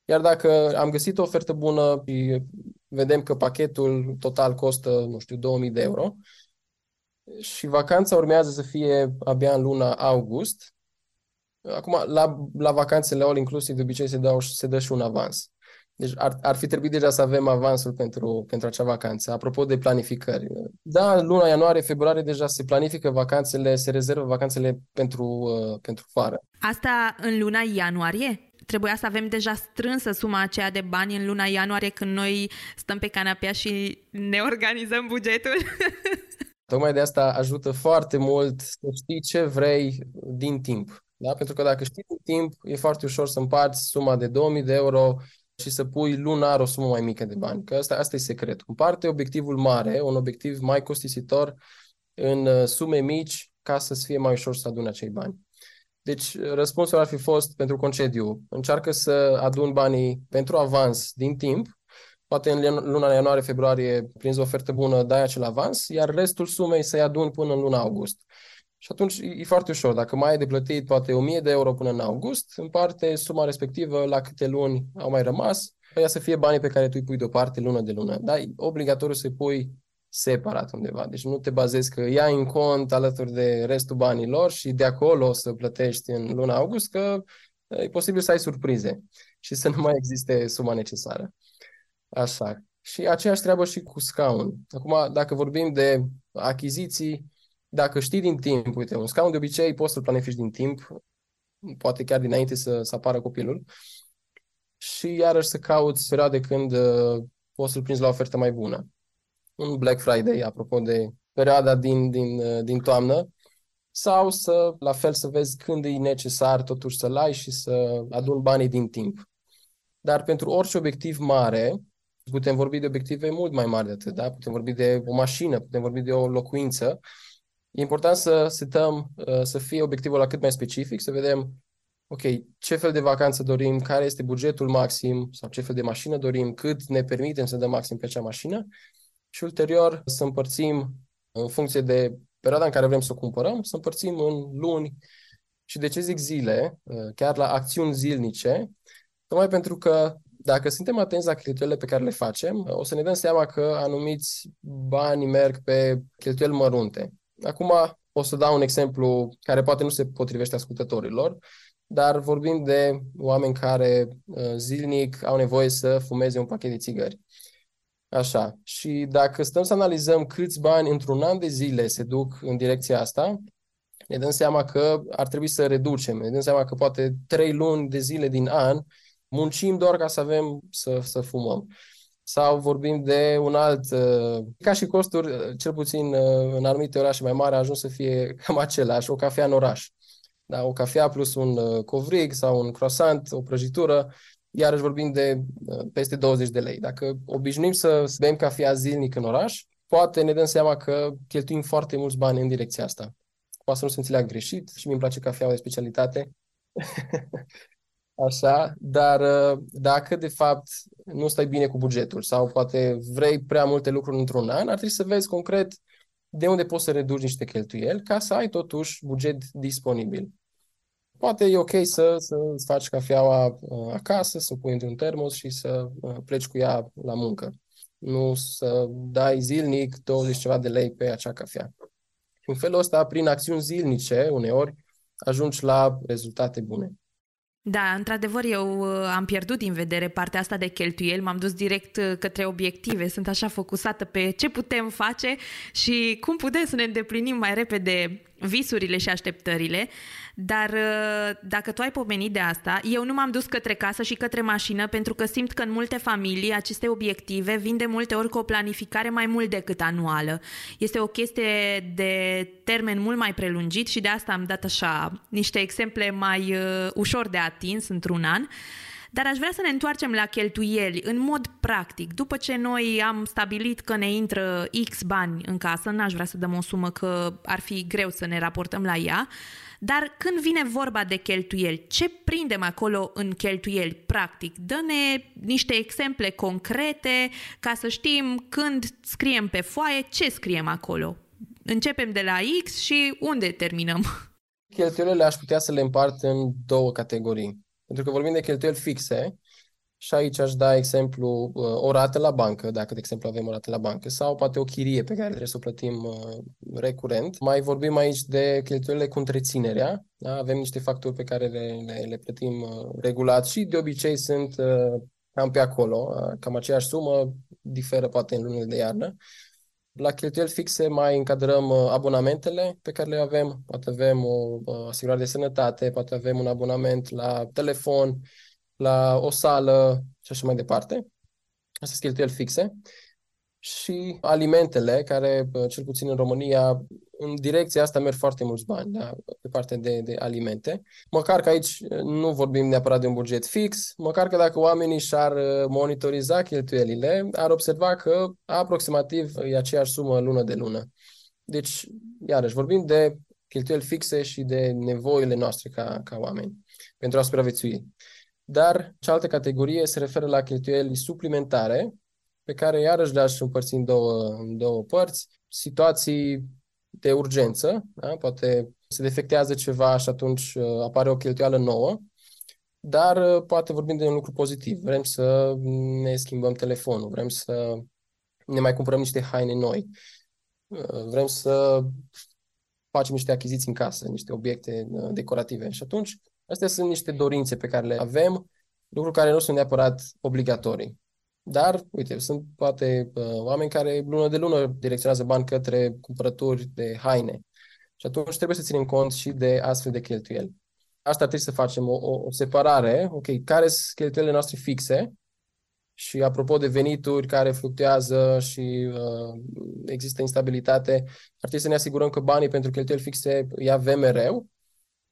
Iar dacă am găsit o ofertă bună și vedem că pachetul total costă, nu știu, 2000 de euro și vacanța urmează să fie abia în luna august. Acum, la, la vacanțele all inclusiv de obicei se, dau, se dă și un avans. Deci ar, ar fi trebuit deja să avem avansul pentru, pentru acea vacanță. Apropo de planificări. Da, în luna ianuarie, februarie deja se planifică vacanțele, se rezervă vacanțele pentru, uh, pentru vară. Asta în luna ianuarie? Trebuia să avem deja strânsă suma aceea de bani în luna ianuarie când noi stăm pe canapea și ne organizăm bugetul. Tocmai de asta ajută foarte mult să știi ce vrei din timp. Da? Pentru că dacă știi din timp, e foarte ușor să împarți suma de 2000 de euro și să pui lunar o sumă mai mică de bani. Că asta, asta e secretul. Împarte obiectivul mare, un obiectiv mai costisitor, în uh, sume mici ca să-ți fie mai ușor să aduni acei bani. Deci răspunsul ar fi fost pentru concediu. Încearcă să adun banii pentru avans din timp, poate în luna ianuarie, februarie, prinzi o ofertă bună, dai acel avans, iar restul sumei să-i adun până în luna august. Și atunci e foarte ușor. Dacă mai ai de plătit poate 1000 de euro până în august, împarte suma respectivă la câte luni au mai rămas, ea să fie banii pe care tu îi pui deoparte lună de lună. Dar e obligatoriu să pui separat undeva. Deci nu te bazezi că ia în cont alături de restul banilor și de acolo să plătești în luna august, că e posibil să ai surprize și să nu mai existe suma necesară. Așa. Și aceeași treabă și cu scaun. Acum, dacă vorbim de achiziții, dacă știi din timp, uite, un scaun de obicei poți să-l planifici din timp, poate chiar dinainte să, să apară copilul, și iarăși să cauți perioade când uh, poți să-l prinzi la ofertă mai bună un Black Friday, apropo de perioada din, din, uh, din toamnă, sau să, la fel, să vezi când e necesar totuși să-l ai și să adun banii din timp. Dar pentru orice obiectiv mare, putem vorbi de obiective mult mai mari de atât, da? Putem vorbi de o mașină, putem vorbi de o locuință. E important să setăm, uh, să fie obiectivul la cât mai specific, să vedem, ok, ce fel de vacanță dorim, care este bugetul maxim sau ce fel de mașină dorim, cât ne permitem să dăm maxim pe acea mașină și ulterior să împărțim în funcție de perioada în care vrem să o cumpărăm, să împărțim în luni și de ce zic zile, uh, chiar la acțiuni zilnice, tocmai pentru că dacă suntem atenți la cheltuielile pe care le facem, o să ne dăm seama că anumiți bani merg pe cheltuieli mărunte. Acum o să dau un exemplu care poate nu se potrivește ascultătorilor, dar vorbim de oameni care uh, zilnic au nevoie să fumeze un pachet de țigări. Așa. Și dacă stăm să analizăm câți bani într-un an de zile se duc în direcția asta, ne dăm seama că ar trebui să reducem. Ne dăm seama că poate trei luni de zile din an muncim doar ca să avem să, să fumăm. Sau vorbim de un alt, uh, ca și costuri, uh, cel puțin uh, în anumite orașe mai mari, a ajuns să fie cam același, o cafea în oraș. Da, o cafea plus un covrig sau un croissant, o prăjitură, iarăși vorbim de uh, peste 20 de lei. Dacă obișnuim să bem cafea zilnic în oraș, poate ne dăm seama că cheltuim foarte mulți bani în direcția asta. Poate să nu se înțeleagă greșit și mi-mi place cafeaua de specialitate. Așa, dar uh, dacă de fapt nu stai bine cu bugetul sau poate vrei prea multe lucruri într-un an, ar trebui să vezi concret de unde poți să reduci niște cheltuieli ca să ai totuși buget disponibil. Poate e ok să, să îți faci cafeaua uh, acasă, să o pui într-un termos și să uh, pleci cu ea la muncă. Nu să dai zilnic 20 ceva de lei pe acea cafea. În felul ăsta, prin acțiuni zilnice, uneori, ajungi la rezultate bune. Da, într-adevăr, eu uh, am pierdut din vedere partea asta de cheltuieli, m-am dus direct uh, către obiective, sunt așa focusată pe ce putem face și cum putem să ne îndeplinim mai repede visurile și așteptările, dar uh, dacă tu ai pomenit de asta, eu nu m-am dus către casă și către mașină pentru că simt că în multe familii aceste obiective vin de multe ori cu o planificare mai mult decât anuală. Este o chestie de termen mult mai prelungit și de asta am dat așa niște exemple mai uh, ușor de atins într-un an. Dar aș vrea să ne întoarcem la cheltuieli în mod practic. După ce noi am stabilit că ne intră X bani în casă, n-aș vrea să dăm o sumă că ar fi greu să ne raportăm la ea, dar când vine vorba de cheltuieli, ce prindem acolo în cheltuieli practic? Dă-ne niște exemple concrete ca să știm când scriem pe foaie ce scriem acolo. Începem de la X și unde terminăm? Cheltuielile aș putea să le împart în două categorii. Pentru că vorbim de cheltuieli fixe și aici aș da exemplu uh, o rată la bancă, dacă de exemplu avem o rată la bancă, sau poate o chirie pe care trebuie să o plătim uh, recurent. Mai vorbim aici de cheltuielile cu întreținerea. Da? Avem niște facturi pe care le, le, le plătim uh, regulat și de obicei sunt cam pe acolo, cam aceeași sumă, diferă poate în lunile de iarnă. La cheltuieli fixe mai încadrăm uh, abonamentele pe care le avem. Poate avem o uh, asigurare de sănătate, poate avem un abonament la telefon, la o sală și așa mai departe. Astea sunt cheltuieli fixe. Și alimentele, care, uh, cel puțin în România, în direcția asta merg foarte mulți bani, da? pe partea de, de alimente. Măcar că aici nu vorbim neapărat de un buget fix, măcar că dacă oamenii și-ar uh, monitoriza cheltuielile, ar observa că aproximativ e aceeași sumă lună de lună. Deci, iarăși, vorbim de cheltuieli fixe și de nevoile noastre ca, ca oameni pentru a supraviețui. Dar cealaltă categorie se referă la cheltuieli suplimentare, pe care iarăși le-aș împărți în două, în două părți. Situații de urgență, da? poate se defectează ceva și atunci uh, apare o cheltuială nouă, dar uh, poate vorbim de un lucru pozitiv. Vrem să ne schimbăm telefonul, vrem să ne mai cumpărăm niște haine noi, uh, vrem să facem niște achiziții în casă, niște obiecte decorative. Și atunci, astea sunt niște dorințe pe care le avem, lucruri care nu sunt neapărat obligatorii. Dar, uite, sunt poate uh, oameni care lună de lună direcționează bani către cumpărături de haine. Și atunci trebuie să ținem cont și de astfel de cheltuieli. Asta trebuie să facem o, o, o separare, ok, care sunt cheltuielile noastre fixe și apropo de venituri care fluctuează și uh, există instabilitate, ar trebui să ne asigurăm că banii pentru cheltuieli fixe îi avem mereu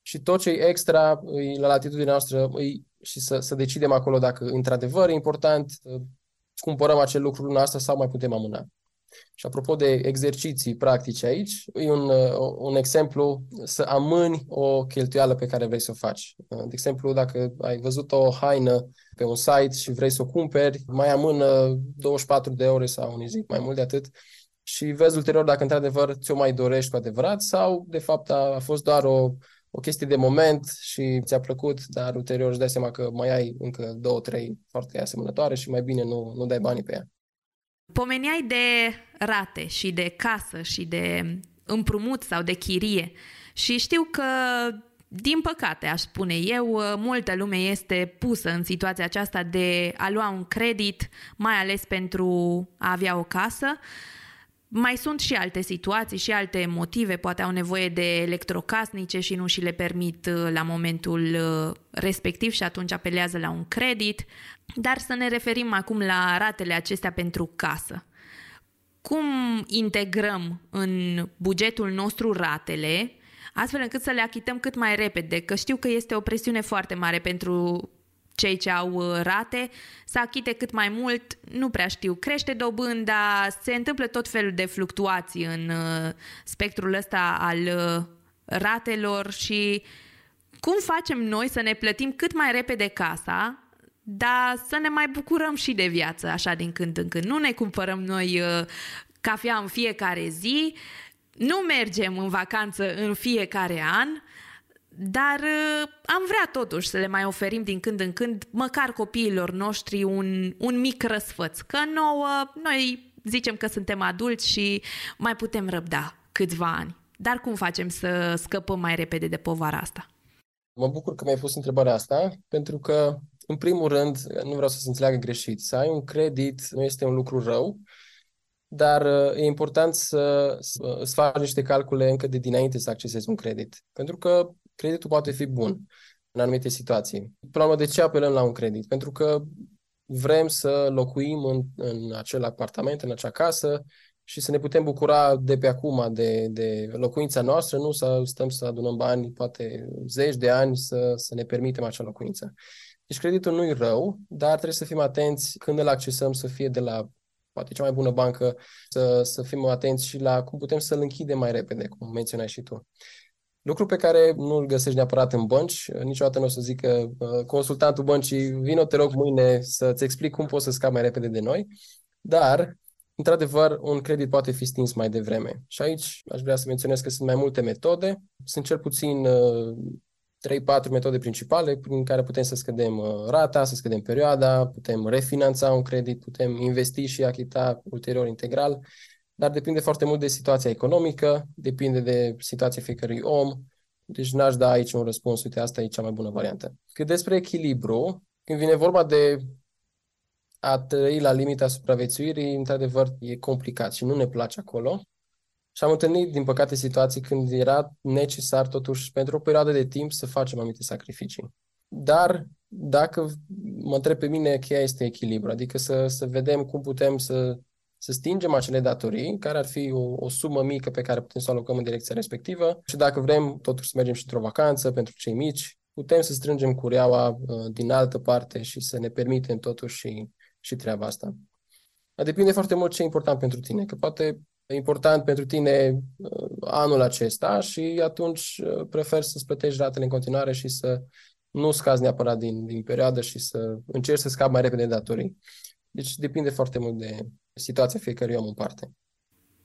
și tot ce e extra e la latitudinea noastră îi, și să, să decidem acolo dacă într-adevăr e important uh, cumpărăm acel lucru luna asta sau mai putem amâna. Și apropo de exerciții practice aici, e un, uh, un exemplu să amâni o cheltuială pe care vrei să o faci. Uh, de exemplu, dacă ai văzut o haină pe un site și vrei să o cumperi, mai amână 24 de ore sau un zic mai mult de atât și vezi ulterior dacă într-adevăr ți-o mai dorești cu adevărat sau de fapt a, a fost doar o o chestie de moment și ți-a plăcut, dar ulterior își dai seama că mai ai încă două, trei foarte asemănătoare și mai bine nu, nu dai banii pe ea. Pomeneai de rate și de casă și de împrumut sau de chirie și știu că din păcate, aș spune eu, multă lume este pusă în situația aceasta de a lua un credit, mai ales pentru a avea o casă. Mai sunt și alte situații și alte motive, poate au nevoie de electrocasnice și nu și le permit uh, la momentul uh, respectiv și atunci apelează la un credit. Dar să ne referim acum la ratele acestea pentru casă. Cum integrăm în bugetul nostru ratele astfel încât să le achităm cât mai repede, că știu că este o presiune foarte mare pentru cei ce au uh, rate să achite cât mai mult, nu prea știu, crește dobânda, se întâmplă tot felul de fluctuații în uh, spectrul ăsta al uh, ratelor și cum facem noi să ne plătim cât mai repede casa, dar să ne mai bucurăm și de viață, așa din când în când. Nu ne cumpărăm noi uh, cafea în fiecare zi, nu mergem în vacanță în fiecare an, dar uh, am vrea totuși să le mai oferim din când în când, măcar copiilor noștri, un, un mic răsfăț. Că nouă, noi zicem că suntem adulți și mai putem răbda câțiva ani. Dar cum facem să scăpăm mai repede de povara asta? Mă bucur că mi-ai pus întrebarea asta, pentru că, în primul rând, nu vreau să se înțeleagă greșit, să ai un credit nu este un lucru rău, dar uh, e important să, să îți faci niște calcule încă de dinainte să accesezi un credit. Pentru că creditul poate fi bun în anumite situații. Până la urmă, de ce apelăm la un credit? Pentru că vrem să locuim în, în acel apartament, în acea casă și să ne putem bucura de pe acum de, de locuința noastră, nu să stăm să adunăm bani, poate zeci de ani, să, să ne permitem acea locuință. Deci creditul nu e rău, dar trebuie să fim atenți când îl accesăm să fie de la poate cea mai bună bancă, să, să fim atenți și la cum putem să-l închidem mai repede, cum menționai și tu. Lucru pe care nu îl găsești neapărat în bănci, niciodată nu o să zic că uh, consultantul băncii, vină te rog mâine să-ți explic cum poți să scapi mai repede de noi, dar, într-adevăr, un credit poate fi stins mai devreme. Și aici aș vrea să menționez că sunt mai multe metode, sunt cel puțin uh, 3-4 metode principale prin care putem să scădem uh, rata, să scădem perioada, putem refinanța un credit, putem investi și achita ulterior integral, dar depinde foarte mult de situația economică, depinde de situația fiecărui om, deci n-aș da aici un răspuns, uite, asta e cea mai bună variantă. Cât despre echilibru, când vine vorba de a trăi la limita supraviețuirii, într-adevăr, e complicat și nu ne place acolo. Și am întâlnit, din păcate, situații când era necesar, totuși, pentru o perioadă de timp să facem anumite sacrificii. Dar, dacă mă întreb pe mine, cheia este echilibru, adică să, să vedem cum putem să, să stingem acele datorii, care ar fi o, o sumă mică pe care putem să o alocăm în direcția respectivă și dacă vrem totuși să mergem și într-o vacanță pentru cei mici, putem să strângem cureaua uh, din altă parte și să ne permitem totuși și, și treaba asta. Dar depinde foarte mult ce e important pentru tine, că poate important pentru tine uh, anul acesta și atunci uh, prefer să-ți plătești ratele în continuare și să nu scazi neapărat din, din perioadă și să încerci să scapi mai repede datorii. Deci depinde foarte mult de situația fiecărui om în parte.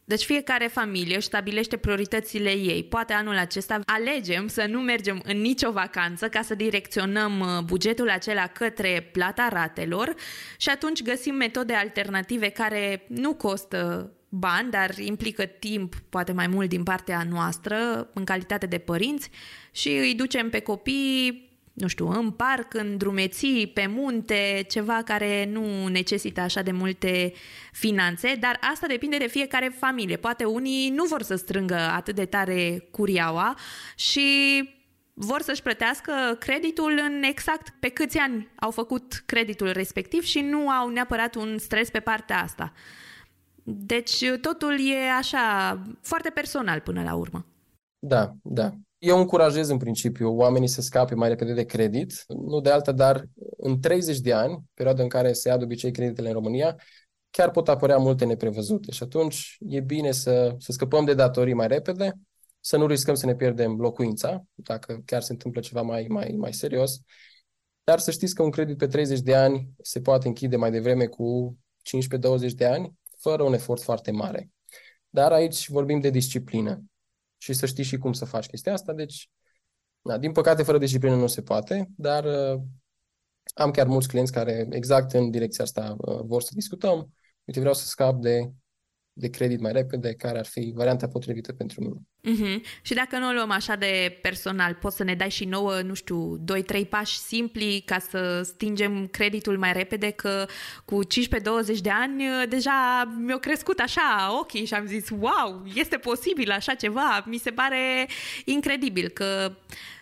Deci fiecare familie își stabilește prioritățile ei. Poate anul acesta alegem să nu mergem în nicio vacanță ca să direcționăm uh, bugetul acela către plata ratelor și atunci găsim metode alternative care nu costă bani, dar implică timp, poate mai mult din partea noastră, în calitate de părinți și îi ducem pe copii nu știu, în parc, în drumeții, pe munte, ceva care nu necesită așa de multe finanțe, dar asta depinde de fiecare familie. Poate unii nu vor să strângă atât de tare curiaua și vor să-și plătească creditul în exact pe câți ani au făcut creditul respectiv și nu au neapărat un stres pe partea asta. Deci totul e așa, foarte personal până la urmă. Da, da. Eu încurajez în principiu oamenii să scape mai repede de credit, nu de alta, dar în 30 de ani, perioada în care se ia de obicei creditele în România, chiar pot apărea multe neprevăzute și atunci e bine să, să scăpăm de datorii mai repede, să nu riscăm să ne pierdem locuința, dacă chiar se întâmplă ceva mai, mai, mai serios, dar să știți că un credit pe 30 de ani se poate închide mai devreme cu 15-20 de ani, fără un efort foarte mare. Dar aici vorbim de disciplină și să știi și cum să faci chestia asta. Deci, da, din păcate, fără disciplină nu se poate, dar uh, am chiar mulți clienți care exact în direcția asta uh, vor să discutăm. Uite, vreau să scap de de credit mai repede, care ar fi varianta potrivită pentru mine. Uh-huh. Și dacă nu o luăm așa de personal, poți să ne dai și nouă, nu știu, 2-3 pași simpli ca să stingem creditul mai repede, că cu 15-20 de ani uh, deja mi-au crescut așa ochii și am zis, wow, este posibil așa ceva, mi se pare incredibil că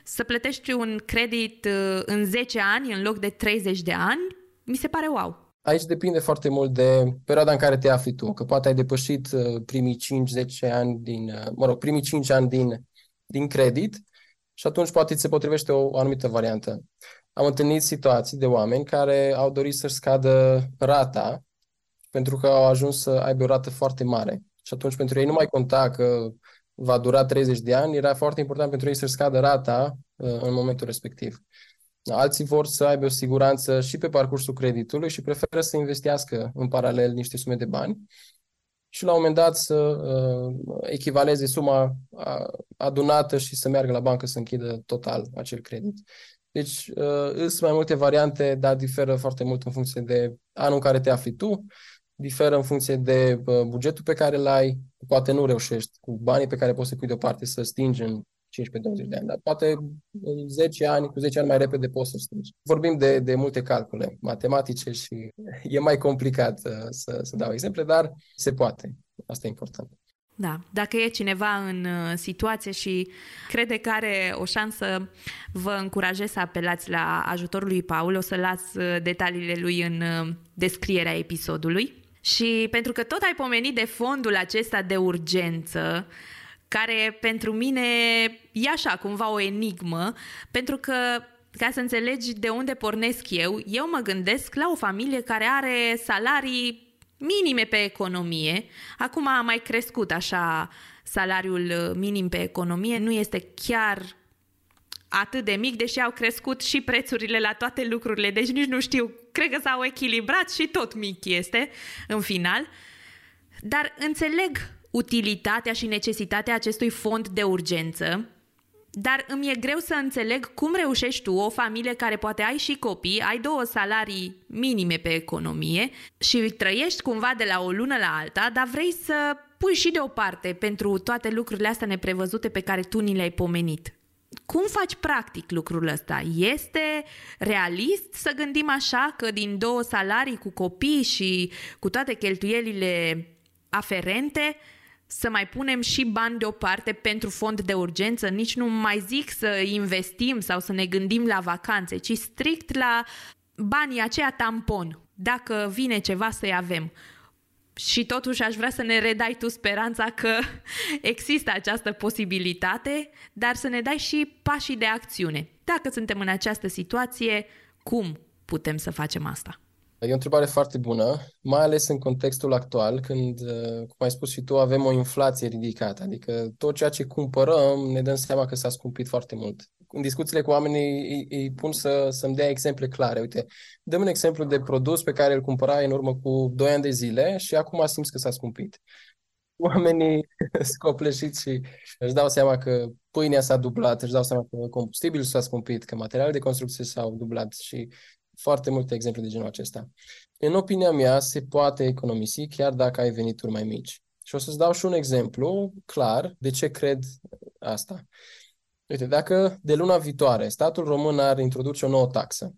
să plătești un credit uh, în 10 ani în loc de 30 de ani, mi se pare wow. Aici depinde foarte mult de perioada în care te afli tu, că poate ai depășit uh, primii 5-10 ani din, uh, mă rog, primii 5 ani din, din credit și atunci poate ți se potrivește o, o anumită variantă. Am întâlnit situații de oameni care au dorit să-și scadă rata pentru că au ajuns să aibă o rată foarte mare. Și atunci pentru ei nu mai conta că va dura 30 de ani, era foarte important pentru ei să-și scadă rata în momentul respectiv. Alții vor să aibă o siguranță și pe parcursul creditului și preferă să investească în paralel niște sume de bani și la un moment dat să uh, echivaleze suma adunată și să meargă la bancă să închidă total acel credit. Deci uh, sunt mai multe variante, dar diferă foarte mult în funcție de anul în care te afli tu, diferă în funcție de uh, bugetul pe care îl ai, poate nu reușești cu banii pe care poți să pui deoparte să stingi în 15-20 de ani, dar poate în 10 ani, cu 10 ani mai repede poți să stingi. Vorbim de, de multe calcule matematice și e mai complicat uh, să, să dau exemple, dar se poate. Asta e important. Da, dacă e cineva în uh, situație și crede că are o șansă, vă încurajez să apelați la ajutorul lui Paul. O să las uh, detaliile lui în descrierea episodului. Și pentru că tot ai pomenit de fondul acesta de urgență, care pentru mine e așa, cumva o enigmă, pentru că ca să înțelegi de unde pornesc eu, eu mă gândesc la o familie care are salarii minime pe economie. Acum a mai crescut așa salariul minim pe economie, nu este chiar atât de mic, deși au crescut și prețurile la toate lucrurile, deci nici nu știu, cred că s-au echilibrat și tot mic este în final. Dar înțeleg utilitatea și necesitatea acestui fond de urgență, dar îmi e greu să înțeleg cum reușești tu, o familie care poate ai și copii, ai două salarii minime pe economie și trăiești cumva de la o lună la alta, dar vrei să pui și deoparte pentru toate lucrurile astea neprevăzute pe care tu ni le-ai pomenit. Cum faci practic lucrul ăsta? Este realist să gândim așa că din două salarii cu copii și cu toate cheltuielile aferente, să mai punem și bani deoparte pentru fond de urgență, nici nu mai zic să investim sau să ne gândim la vacanțe, ci strict la banii aceia tampon, dacă vine ceva să-i avem. Și totuși aș vrea să ne redai tu speranța că există această posibilitate, dar să ne dai și pașii de acțiune. Dacă suntem în această situație, cum putem să facem asta? E o întrebare foarte bună, mai ales în contextul actual, când, uh, cum ai spus și tu, avem o inflație ridicată. Adică tot ceea ce cumpărăm ne dăm seama că s-a scumpit foarte mult. În discuțiile cu oamenii îi, îi pun să, să-mi dea exemple clare. Uite, dăm un exemplu de produs pe care îl cumpărai în urmă cu 2 ani de zile și acum simți că s-a scumpit. Oamenii scopleșiți și își dau seama că pâinea s-a dublat, își dau seama că combustibilul s-a scumpit, că materialele de construcție s-au dublat și foarte multe exemple de genul acesta. În opinia mea, se poate economisi chiar dacă ai venituri mai mici. Și o să-ți dau și un exemplu clar de ce cred asta. Uite, dacă de luna viitoare statul român ar introduce o nouă taxă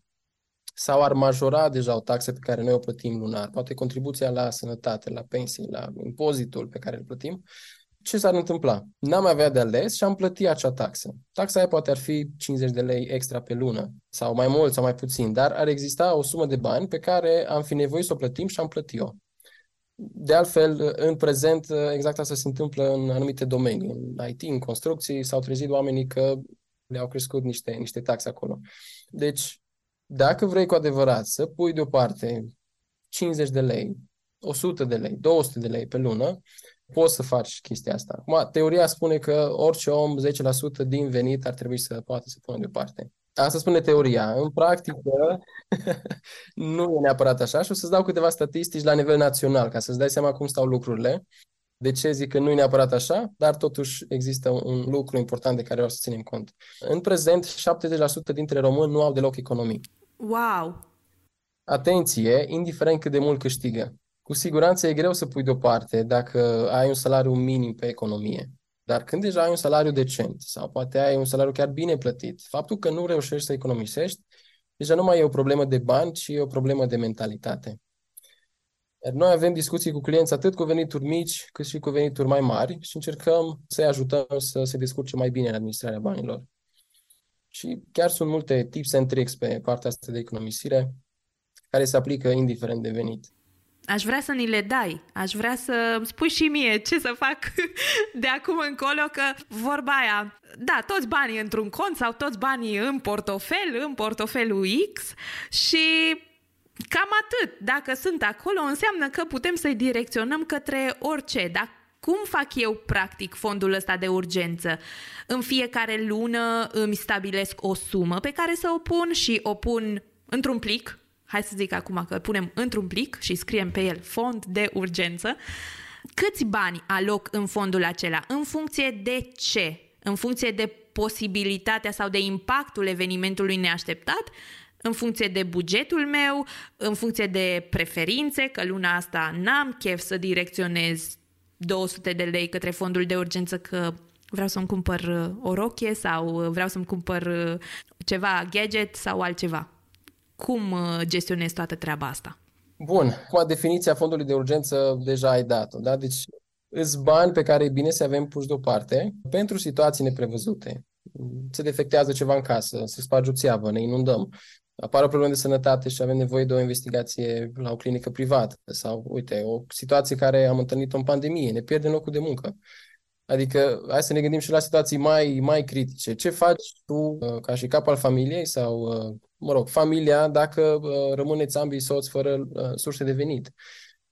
sau ar majora deja o taxă pe care noi o plătim lunar, poate contribuția la sănătate, la pensii, la impozitul pe care îl plătim, ce s-ar întâmpla? N-am avea de ales și am plătit acea taxă. Taxa aia poate ar fi 50 de lei extra pe lună, sau mai mult sau mai puțin, dar ar exista o sumă de bani pe care am fi nevoit să o plătim și am plătit-o. De altfel, în prezent, exact asta se întâmplă în anumite domenii. În IT, în construcții, s-au trezit oamenii că le-au crescut niște, niște taxe acolo. Deci, dacă vrei cu adevărat să pui deoparte 50 de lei, 100 de lei, 200 de lei pe lună, poți să faci chestia asta. Acum, teoria spune că orice om, 10% din venit ar trebui să poată să pună deoparte. Asta spune teoria. În practică, nu e neapărat așa și o să-ți dau câteva statistici la nivel național, ca să-ți dai seama cum stau lucrurile. De ce zic că nu e neapărat așa, dar totuși există un lucru important de care vreau să ținem cont. În prezent, 70% dintre români nu au deloc economii. Wow! Atenție, indiferent cât de mult câștigă. Cu siguranță e greu să pui deoparte dacă ai un salariu minim pe economie. Dar când deja ai un salariu decent sau poate ai un salariu chiar bine plătit, faptul că nu reușești să economisești, deja nu mai e o problemă de bani, ci e o problemă de mentalitate. Iar noi avem discuții cu clienți atât cu venituri mici, cât și cu venituri mai mari și încercăm să-i ajutăm să se descurce mai bine în administrarea banilor. Și chiar sunt multe tips and tricks pe partea asta de economisire care se aplică indiferent de venit. Aș vrea să ni le dai, aș vrea să spui și mie ce să fac de acum încolo, că vorba aia, da, toți banii într-un cont sau toți banii în portofel, în portofelul X și cam atât. Dacă sunt acolo, înseamnă că putem să-i direcționăm către orice. Dar Cum fac eu, practic, fondul ăsta de urgență? În fiecare lună îmi stabilesc o sumă pe care să o pun și o pun într-un plic. Hai să zic acum că îl punem într-un plic și scriem pe el fond de urgență. Câți bani aloc în fondul acela? În funcție de ce? În funcție de posibilitatea sau de impactul evenimentului neașteptat în funcție de bugetul meu, în funcție de preferințe, că luna asta n-am chef să direcționez 200 de lei către fondul de urgență că vreau să-mi cumpăr uh, o rochie sau uh, vreau să-mi cumpăr uh, ceva gadget sau altceva. Cum gestionez toată treaba asta? Bun, acum definiția fondului de urgență deja ai dat-o, da? Deci îți bani pe care e bine să avem puși deoparte pentru situații neprevăzute. Se defectează ceva în casă, se sparge o țeavă, ne inundăm, apare o problemă de sănătate și avem nevoie de o investigație la o clinică privată sau, uite, o situație care am întâlnit-o în pandemie, ne pierdem locul de muncă. Adică, hai să ne gândim și la situații mai, mai critice. Ce faci tu, uh, ca și cap al familiei sau, uh, mă rog, familia, dacă uh, rămâneți ambii soți fără surse de venit?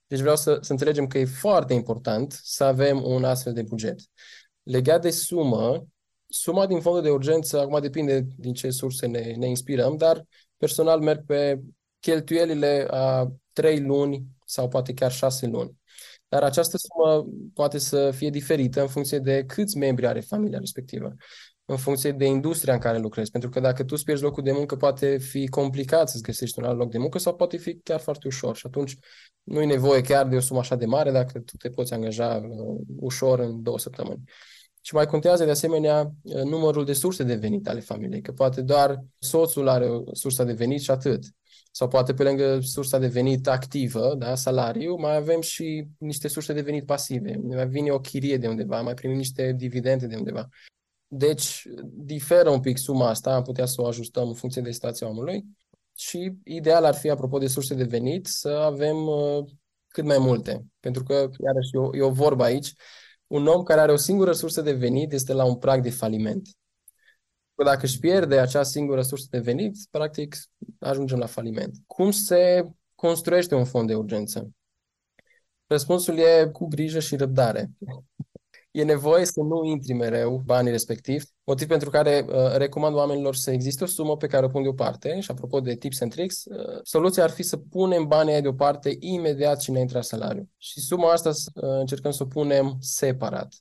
Deci vreau să, să înțelegem că e foarte important să avem un astfel de buget. Legat de sumă, suma din fondul de urgență, acum depinde din ce surse ne, ne inspirăm, dar personal merg pe cheltuielile a trei luni sau poate chiar șase luni. Dar această sumă poate să fie diferită în funcție de câți membri are familia respectivă, în funcție de industria în care lucrezi. Pentru că dacă tu îți pierzi locul de muncă, poate fi complicat să-ți găsești un alt loc de muncă sau poate fi chiar foarte ușor. Și atunci nu e nevoie chiar de o sumă așa de mare dacă tu te poți angaja uh, ușor în două săptămâni. Și mai contează de asemenea uh, numărul de surse de venit ale familiei, că poate doar soțul are o sursă de venit și atât. Sau poate pe lângă sursa de venit activă, da, salariu, mai avem și niște surse de venit pasive. Mai vine o chirie de undeva, mai primim niște dividende de undeva. Deci diferă un pic suma asta, am putea să o ajustăm în funcție de situația omului și ideal ar fi, apropo de surse de venit, să avem uh, cât mai multe. Pentru că, iarăși, e o, e o vorbă aici, un om care are o singură sursă de venit este la un prag de faliment. Dacă își pierde acea singură sursă de venit, practic ajungem la faliment. Cum se construiește un fond de urgență? Răspunsul e cu grijă și răbdare e nevoie să nu intri mereu banii respectiv, motiv pentru care uh, recomand oamenilor să existe o sumă pe care o pun deoparte și apropo de tips and tricks, uh, soluția ar fi să punem banii aia deoparte imediat și înainte la salariu. Și suma asta uh, încercăm să o punem separat.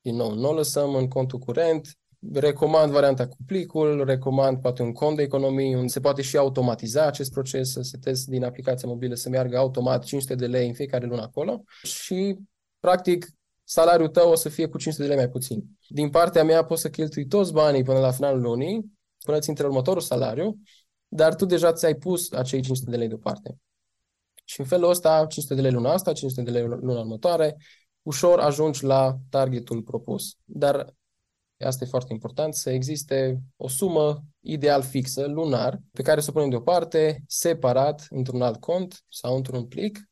Din nou, nu o lăsăm în contul curent, recomand varianta cu plicul, recomand poate un cont de economii, unde se poate și automatiza acest proces, să setezi din aplicația mobilă să meargă automat 500 de lei în fiecare lună acolo și practic salariul tău o să fie cu 500 de lei mai puțin. Din partea mea poți să cheltui toți banii până la finalul lunii, până ți intre următorul salariu, dar tu deja ți-ai pus acei 500 de lei deoparte. Și în felul ăsta, 500 de lei luna asta, 500 de lei luna următoare, ușor ajungi la targetul propus. Dar asta e foarte important, să existe o sumă ideal fixă, lunar, pe care să o punem deoparte, separat, într-un alt cont sau într-un plic,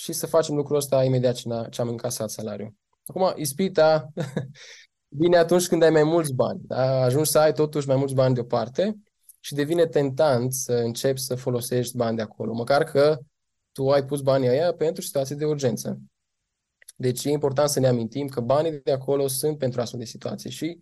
și să facem lucrul ăsta imediat ce am încasat salariul. Acum, ispita vine atunci când ai mai mulți bani. Da? Ajungi să ai totuși mai mulți bani deoparte și devine tentant să începi să folosești bani de acolo, măcar că tu ai pus banii aia pentru situații de urgență. Deci e important să ne amintim că banii de acolo sunt pentru astfel de situații și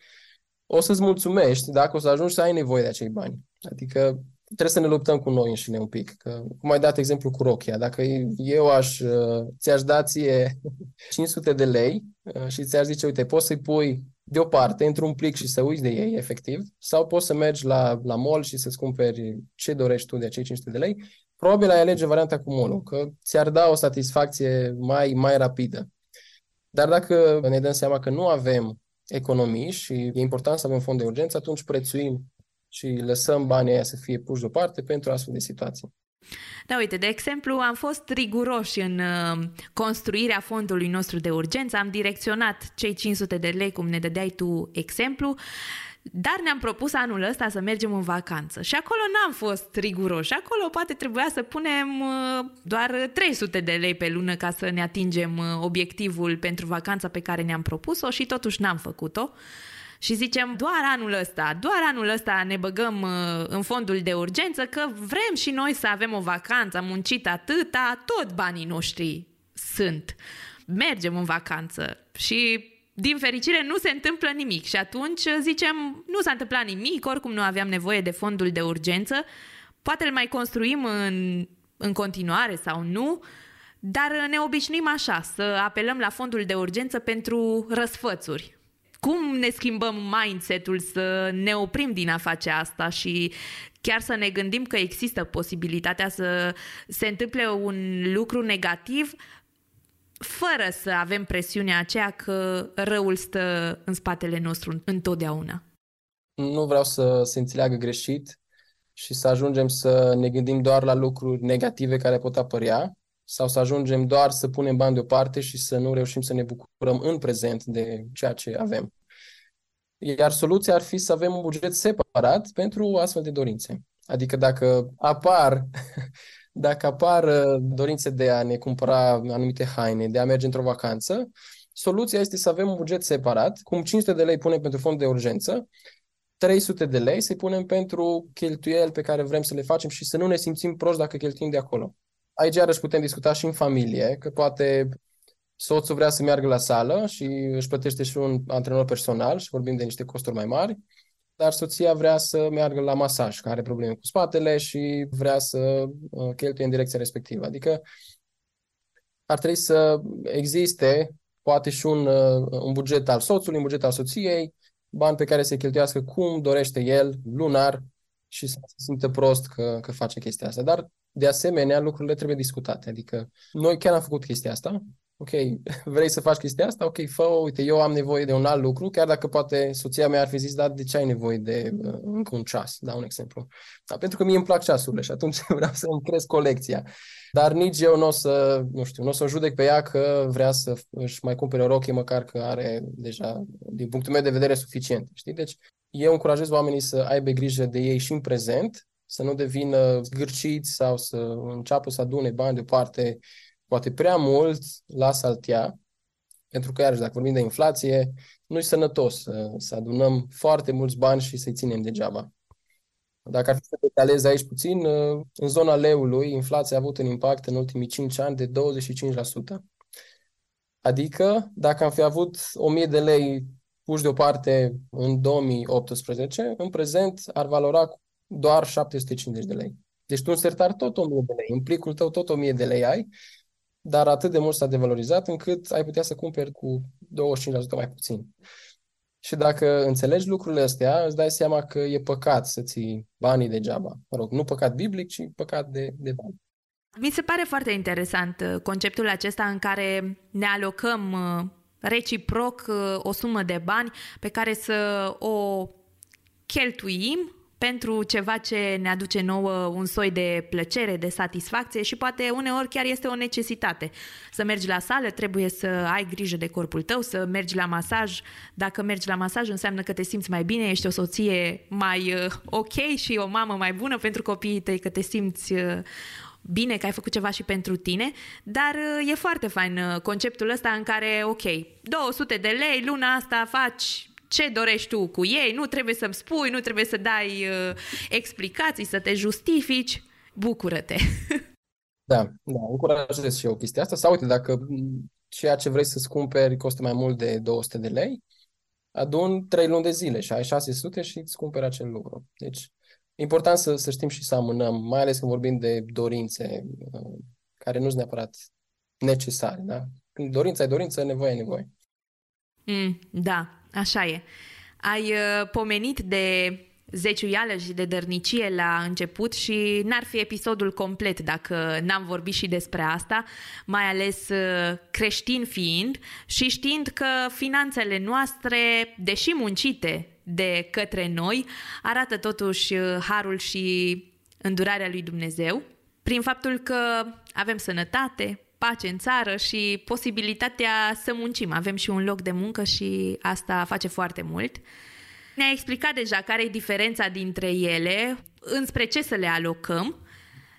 o să-ți mulțumești dacă o să ajungi să ai nevoie de acei bani. Adică trebuie să ne luptăm cu noi înșine un pic. Că, cum ai dat exemplu cu rochia, dacă eu aș, uh, ți-aș da ție 500 de lei uh, și ți-aș zice, uite, poți să-i pui deoparte, într-un plic și să uiți de ei, efectiv, sau poți să mergi la, la mall și să-ți cumperi ce dorești tu de acei 500 de lei, probabil ai alege varianta cu mall că ți-ar da o satisfacție mai, mai rapidă. Dar dacă ne dăm seama că nu avem economii și e important să avem fond de urgență, atunci prețuim și lăsăm banii aia să fie puși deoparte pentru astfel de situații. Da, uite, de exemplu, am fost riguroși în uh, construirea fondului nostru de urgență, am direcționat cei 500 de lei, cum ne dădeai tu exemplu, dar ne-am propus anul ăsta să mergem în vacanță și acolo n-am fost riguroși. Acolo poate trebuia să punem uh, doar 300 de lei pe lună ca să ne atingem uh, obiectivul pentru vacanța pe care ne-am propus-o și totuși n-am făcut-o și zicem doar anul ăsta, doar anul ăsta ne băgăm uh, în fondul de urgență că vrem și noi să avem o vacanță, am muncit atâta, tot banii noștri sunt. mergem în vacanță și din fericire nu se întâmplă nimic și atunci zicem nu s-a întâmplat nimic, oricum nu aveam nevoie de fondul de urgență, poate îl mai construim în, în continuare sau nu, dar ne obișnuim așa, să apelăm la fondul de urgență pentru răsfățuri. Cum ne schimbăm mindset-ul să ne oprim din a face asta și chiar să ne gândim că există posibilitatea să se întâmple un lucru negativ fără să avem presiunea aceea că răul stă în spatele nostru întotdeauna. Nu vreau să se înțeleagă greșit și să ajungem să ne gândim doar la lucruri negative care pot apărea sau să ajungem doar să punem bani deoparte și să nu reușim să ne bucurăm în prezent de ceea ce avem. Iar soluția ar fi să avem un buget separat pentru astfel de dorințe. Adică dacă apar dacă apar uh, dorințe de a ne cumpăra anumite haine, de a merge într-o vacanță, soluția este să avem un buget separat, cum 500 de lei punem pentru fond de urgență, 300 de lei să punem pentru cheltuieli pe care vrem să le facem și să nu ne simțim proști dacă cheltuim de acolo. Aici iarăși putem discuta și în familie, că poate soțul vrea să meargă la sală și își plătește și un antrenor personal și vorbim de niște costuri mai mari, dar soția vrea să meargă la masaj, care are probleme cu spatele și vrea să uh, cheltuie în direcția respectivă. Adică ar trebui să existe poate și un, uh, un buget al soțului, un buget al soției, bani pe care să cheltuiască cum dorește el, lunar, și să se simtă prost că, că face chestia asta. Dar, de asemenea, lucrurile trebuie discutate. Adică, noi chiar am făcut chestia asta, ok, vrei să faci chestia asta? Ok, fă uite, eu am nevoie de un alt lucru, chiar dacă poate soția mea ar fi zis, da, de ce ai nevoie de uh, încă un ceas? Da, un exemplu. Da, pentru că mie îmi plac ceasurile și atunci vreau să îmi cresc colecția. Dar nici eu nu o să, nu știu, nu o să o judec pe ea că vrea să își mai cumpere o rochie, măcar că are deja, din punctul meu de vedere, suficient. Știi? Deci eu încurajez oamenii să aibă grijă de ei și în prezent, să nu devină zgârciți sau să înceapă să adune bani deoparte poate prea mult la saltea, pentru că, iarăși, dacă vorbim de inflație, nu-i sănătos să, să adunăm foarte mulți bani și să-i ținem degeaba. Dacă ar fi să detalez aici puțin, în zona leului, inflația a avut un impact în ultimii 5 ani de 25%. Adică, dacă am fi avut 1000 de lei puși deoparte în 2018, în prezent ar valora doar 750 de lei. Deci tu în sertar tot 1000 de lei, în plicul tău tot 1000 de lei ai dar atât de mult s-a devalorizat încât ai putea să cumperi cu 25% mai puțin. Și dacă înțelegi lucrurile astea, îți dai seama că e păcat să ții banii degeaba. Mă rog, nu păcat biblic, ci păcat de, de bani. Mi se pare foarte interesant uh, conceptul acesta în care ne alocăm uh, reciproc uh, o sumă de bani pe care să o cheltuim pentru ceva ce ne aduce nouă un soi de plăcere, de satisfacție și poate uneori chiar este o necesitate. Să mergi la sală, trebuie să ai grijă de corpul tău, să mergi la masaj. Dacă mergi la masaj înseamnă că te simți mai bine, ești o soție mai uh, ok și o mamă mai bună pentru copiii tăi, că te simți uh, bine că ai făcut ceva și pentru tine, dar uh, e foarte fain conceptul ăsta în care, ok, 200 de lei, luna asta faci ce dorești tu cu ei, nu trebuie să-mi spui, nu trebuie să dai uh, explicații, să te justifici, bucură-te. da, da, încurajez și eu chestia asta. Sau uite, dacă ceea ce vrei să-ți cumperi costă mai mult de 200 de lei, adun 3 luni de zile și ai 600 și îți cumperi acel lucru. Deci, e important să, să știm și să amânăm, mai ales când vorbim de dorințe uh, care nu sunt neapărat necesare. Da? Când dorința e dorință, nevoie e nevoie. Mm, da, Așa e. Ai uh, pomenit de zeciuială și de dărnicie la început și n-ar fi episodul complet dacă n-am vorbit și despre asta, mai ales uh, creștin fiind și știind că finanțele noastre, deși muncite de către noi, arată totuși uh, harul și îndurarea lui Dumnezeu, prin faptul că avem sănătate, pace în țară și posibilitatea să muncim. Avem și un loc de muncă și asta face foarte mult. Ne-a explicat deja care e diferența dintre ele, înspre ce să le alocăm,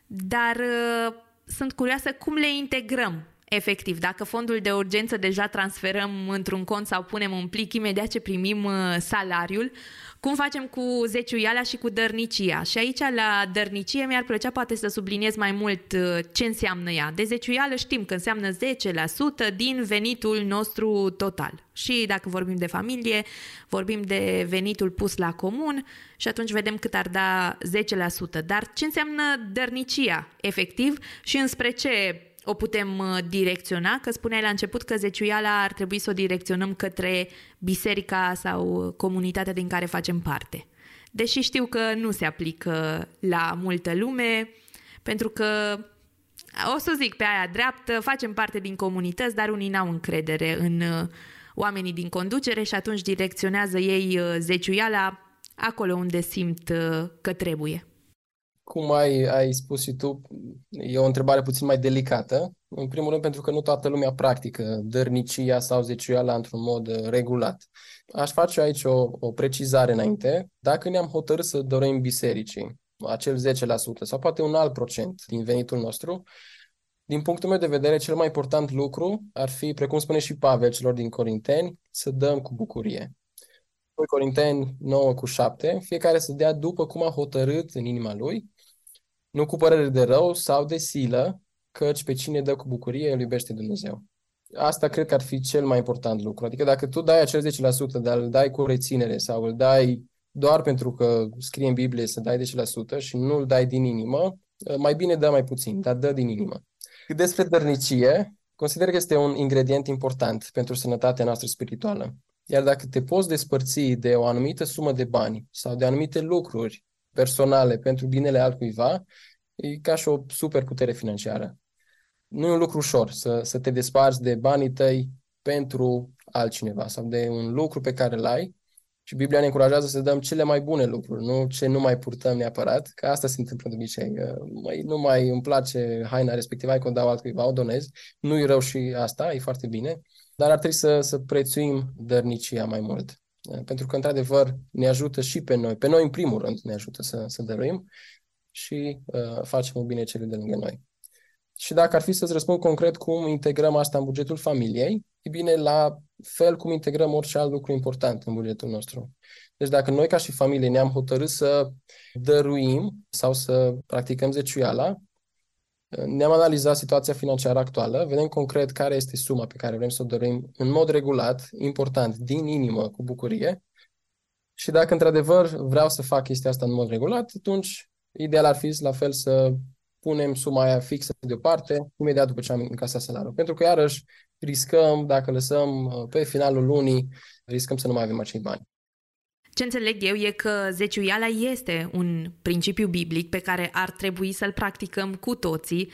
dar uh, sunt curioasă cum le integrăm Efectiv, dacă fondul de urgență deja transferăm într-un cont sau punem un plic imediat ce primim uh, salariul, cum facem cu zeciuiala și cu dărnicia? Și aici, la dărnicie, mi-ar plăcea poate să subliniez mai mult uh, ce înseamnă ea. De zeciuială știm că înseamnă 10% din venitul nostru total. Și dacă vorbim de familie, vorbim de venitul pus la comun și atunci vedem cât ar da 10%. Dar ce înseamnă dărnicia, efectiv, și înspre ce o putem uh, direcționa, că spuneai la început că zeciuiala ar trebui să o direcționăm către biserica sau comunitatea din care facem parte. Deși știu că nu se aplică la multă lume, pentru că o să zic pe aia dreaptă, facem parte din comunități, dar unii n-au încredere în uh, oamenii din conducere și atunci direcționează ei uh, zeciuiala acolo unde simt că trebuie cum ai, ai spus și tu, e o întrebare puțin mai delicată. În primul rând pentru că nu toată lumea practică dărnicia sau zeciuiala într-un mod uh, regulat. Aș face aici o, o precizare înainte. Dacă ne-am hotărât să dorim bisericii acel 10% sau poate un alt procent din venitul nostru, din punctul meu de vedere, cel mai important lucru ar fi, precum spune și Pavel celor din Corinteni, să dăm cu bucurie. 2 Corinteni 9 cu 7, fiecare să dea după cum a hotărât în inima lui, nu cu părere de rău sau de silă, căci pe cine dă cu bucurie îl iubește Dumnezeu. Asta cred că ar fi cel mai important lucru. Adică dacă tu dai acel 10%, dar îl dai cu reținere sau îl dai doar pentru că scrie în Biblie să dai 10% și nu îl dai din inimă, mai bine dă mai puțin, dar dă din inimă. Despre dărnicie, consider că este un ingredient important pentru sănătatea noastră spirituală. Iar dacă te poți despărți de o anumită sumă de bani sau de anumite lucruri personale pentru binele altcuiva, e ca și o superputere financiară. Nu e un lucru ușor să, să te desparți de banii tăi pentru altcineva sau de un lucru pe care îl ai și Biblia ne încurajează să dăm cele mai bune lucruri, nu ce nu mai purtăm neapărat, că asta se întâmplă de obicei. Măi, nu mai îmi place haina respectivă, hai că o dau altcuiva, o donez. Nu e rău și asta, e foarte bine, dar ar trebui să, să prețuim dărnicia mai mult. Pentru că, într-adevăr, ne ajută și pe noi. Pe noi, în primul rând, ne ajută să, să dăruim și uh, facem un bine celui de lângă noi. Și dacă ar fi să-ți răspund concret cum integrăm asta în bugetul familiei, e bine, la fel cum integrăm orice alt lucru important în bugetul nostru. Deci dacă noi ca și familie ne-am hotărât să dăruim sau să practicăm zeciuiala, ne-am analizat situația financiară actuală, vedem concret care este suma pe care vrem să o dorim în mod regulat, important, din inimă, cu bucurie. Și dacă într-adevăr vreau să fac chestia asta în mod regulat, atunci ideal ar fi la fel să punem suma aia fixă deoparte imediat după ce am încasat salariul. Pentru că iarăși riscăm, dacă lăsăm uh, pe finalul lunii, riscăm să nu mai avem acei bani. Ce înțeleg eu e că zeciuiala este un principiu biblic pe care ar trebui să-l practicăm cu toții.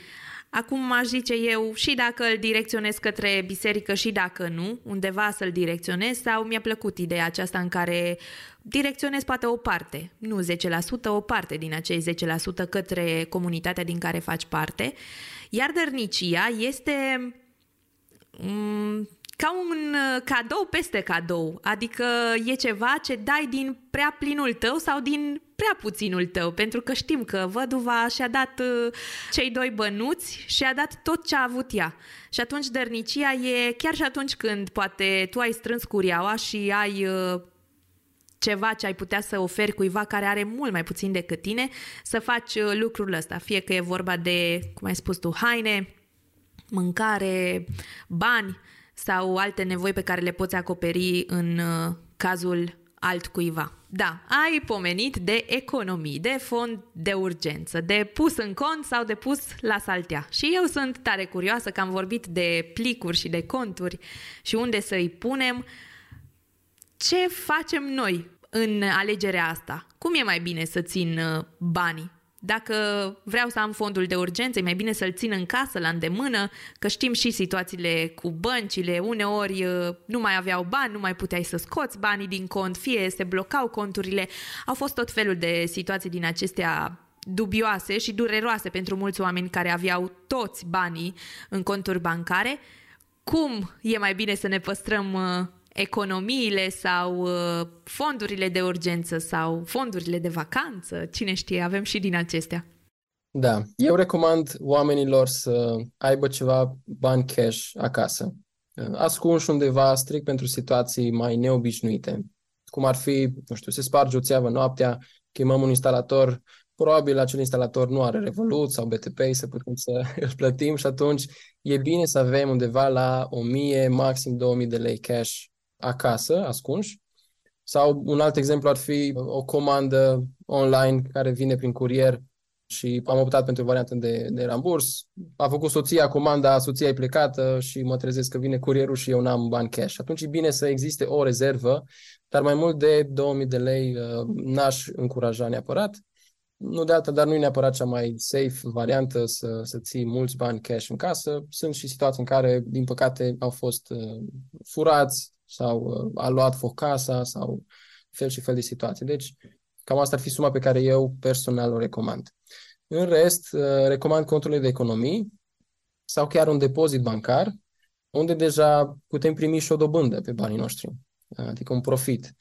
Acum aș zice eu și dacă îl direcționez către biserică și dacă nu, undeva să-l direcționez sau mi-a plăcut ideea aceasta în care direcționez poate o parte, nu 10%, o parte din acei 10% către comunitatea din care faci parte. Iar dărnicia este mm, ca un uh, cadou peste cadou, adică e ceva ce dai din prea plinul tău sau din prea puținul tău, pentru că știm că văduva și-a dat uh, cei doi bănuți și a dat tot ce a avut ea. Și atunci dărnicia e chiar și atunci când poate tu ai strâns curiaua și ai uh, ceva ce ai putea să oferi cuiva care are mult mai puțin decât tine, să faci lucrul ăsta. Fie că e vorba de, cum ai spus tu, haine, mâncare, bani, sau alte nevoi pe care le poți acoperi în uh, cazul altcuiva. Da, ai pomenit de economii, de fond de urgență, de pus în cont sau de pus la saltea. Și eu sunt tare curioasă că am vorbit de plicuri și de conturi și unde să îi punem. Ce facem noi în alegerea asta? Cum e mai bine să țin uh, banii? Dacă vreau să am fondul de urgență, e mai bine să-l țin în casă, la îndemână, că știm și situațiile cu băncile. Uneori uh, nu mai aveau bani, nu mai puteai să scoți banii din cont, fie se blocau conturile. Au fost tot felul de situații din acestea dubioase și dureroase pentru mulți oameni care aveau toți banii în conturi bancare. Cum e mai bine să ne păstrăm uh, economiile sau uh, fondurile de urgență sau fondurile de vacanță, cine știe, avem și din acestea. Da, eu recomand oamenilor să aibă ceva bani cash acasă, ascunși undeva strict pentru situații mai neobișnuite, cum ar fi, nu știu, se sparge o țeavă noaptea, chemăm un instalator, probabil acel instalator nu are Revolut sau BTP să putem să îl plătim și atunci e bine să avem undeva la 1000, maxim 2000 de lei cash acasă, ascunși. Sau un alt exemplu ar fi o comandă online care vine prin curier și am optat pentru varianta de, de ramburs. A făcut soția comanda, soția e plecată și mă trezesc că vine curierul și eu n-am bani cash. Atunci e bine să existe o rezervă, dar mai mult de 2000 de lei uh, n-aș încuraja neapărat. Nu de alta, dar nu e neapărat cea mai safe variantă să, să ții mulți bani cash în casă. Sunt și situații în care, din păcate, au fost uh, furați sau uh, a luat foc casa sau fel și fel de situații. Deci, cam asta ar fi suma pe care eu personal o recomand. În rest, uh, recomand conturile de economii sau chiar un depozit bancar, unde deja putem primi și o dobândă pe banii noștri, adică un profit.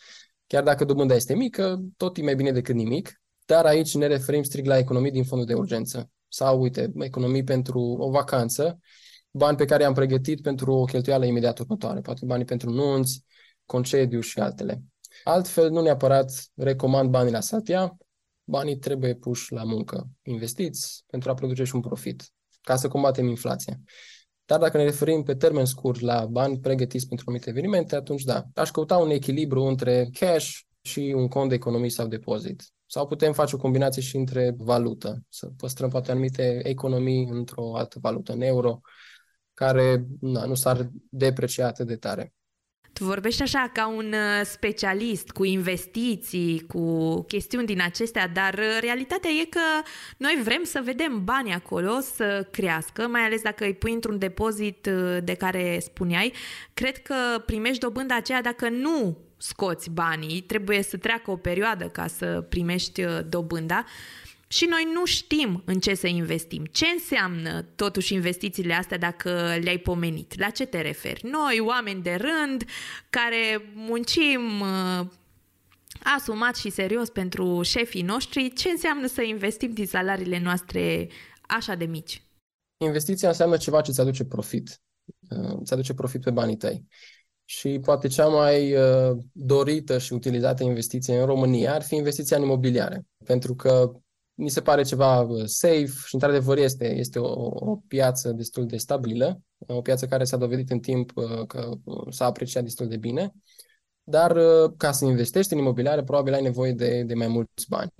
Chiar dacă dobânda este mică, tot e mai bine decât nimic, dar aici ne referim strict la economii din fondul de urgență. Sau, uite, economii pentru o vacanță, bani pe care i-am pregătit pentru o cheltuială imediat următoare, poate banii pentru nunți, concediu și altele. Altfel, nu neapărat recomand banii la saltea, banii trebuie puși la muncă, investiți pentru a produce și un profit, ca să combatem inflația. Dar dacă ne referim pe termen scurt la bani pregătiți pentru anumite evenimente, atunci da, aș căuta un echilibru între cash și un cont de economii sau depozit. Sau putem face o combinație și între valută, să păstrăm poate anumite economii într-o altă valută, în euro, care na, nu s-ar deprecia atât de tare. Tu vorbești așa ca un uh, specialist cu investiții, cu chestiuni din acestea, dar uh, realitatea e că noi vrem să vedem banii acolo să crească, mai ales dacă îi pui într-un depozit uh, de care spuneai. Cred că primești dobânda aceea dacă nu scoți banii, trebuie să treacă o perioadă ca să primești dobânda și noi nu știm în ce să investim. Ce înseamnă totuși investițiile astea dacă le-ai pomenit? La ce te referi? Noi, oameni de rând, care muncim uh, asumat și serios pentru șefii noștri, ce înseamnă să investim din salariile noastre așa de mici? Investiția înseamnă ceva ce îți aduce profit. Uh, îți aduce profit pe banii tăi. Și poate cea mai uh, dorită și utilizată investiție în România ar fi investiția în imobiliare. Pentru că mi se pare ceva uh, safe și într-adevăr este, este o, o piață destul de stabilă, o piață care s-a dovedit în timp uh, că uh, s-a apreciat destul de bine, dar ca să investești în imobiliare probabil ai nevoie de, de mai mulți bani.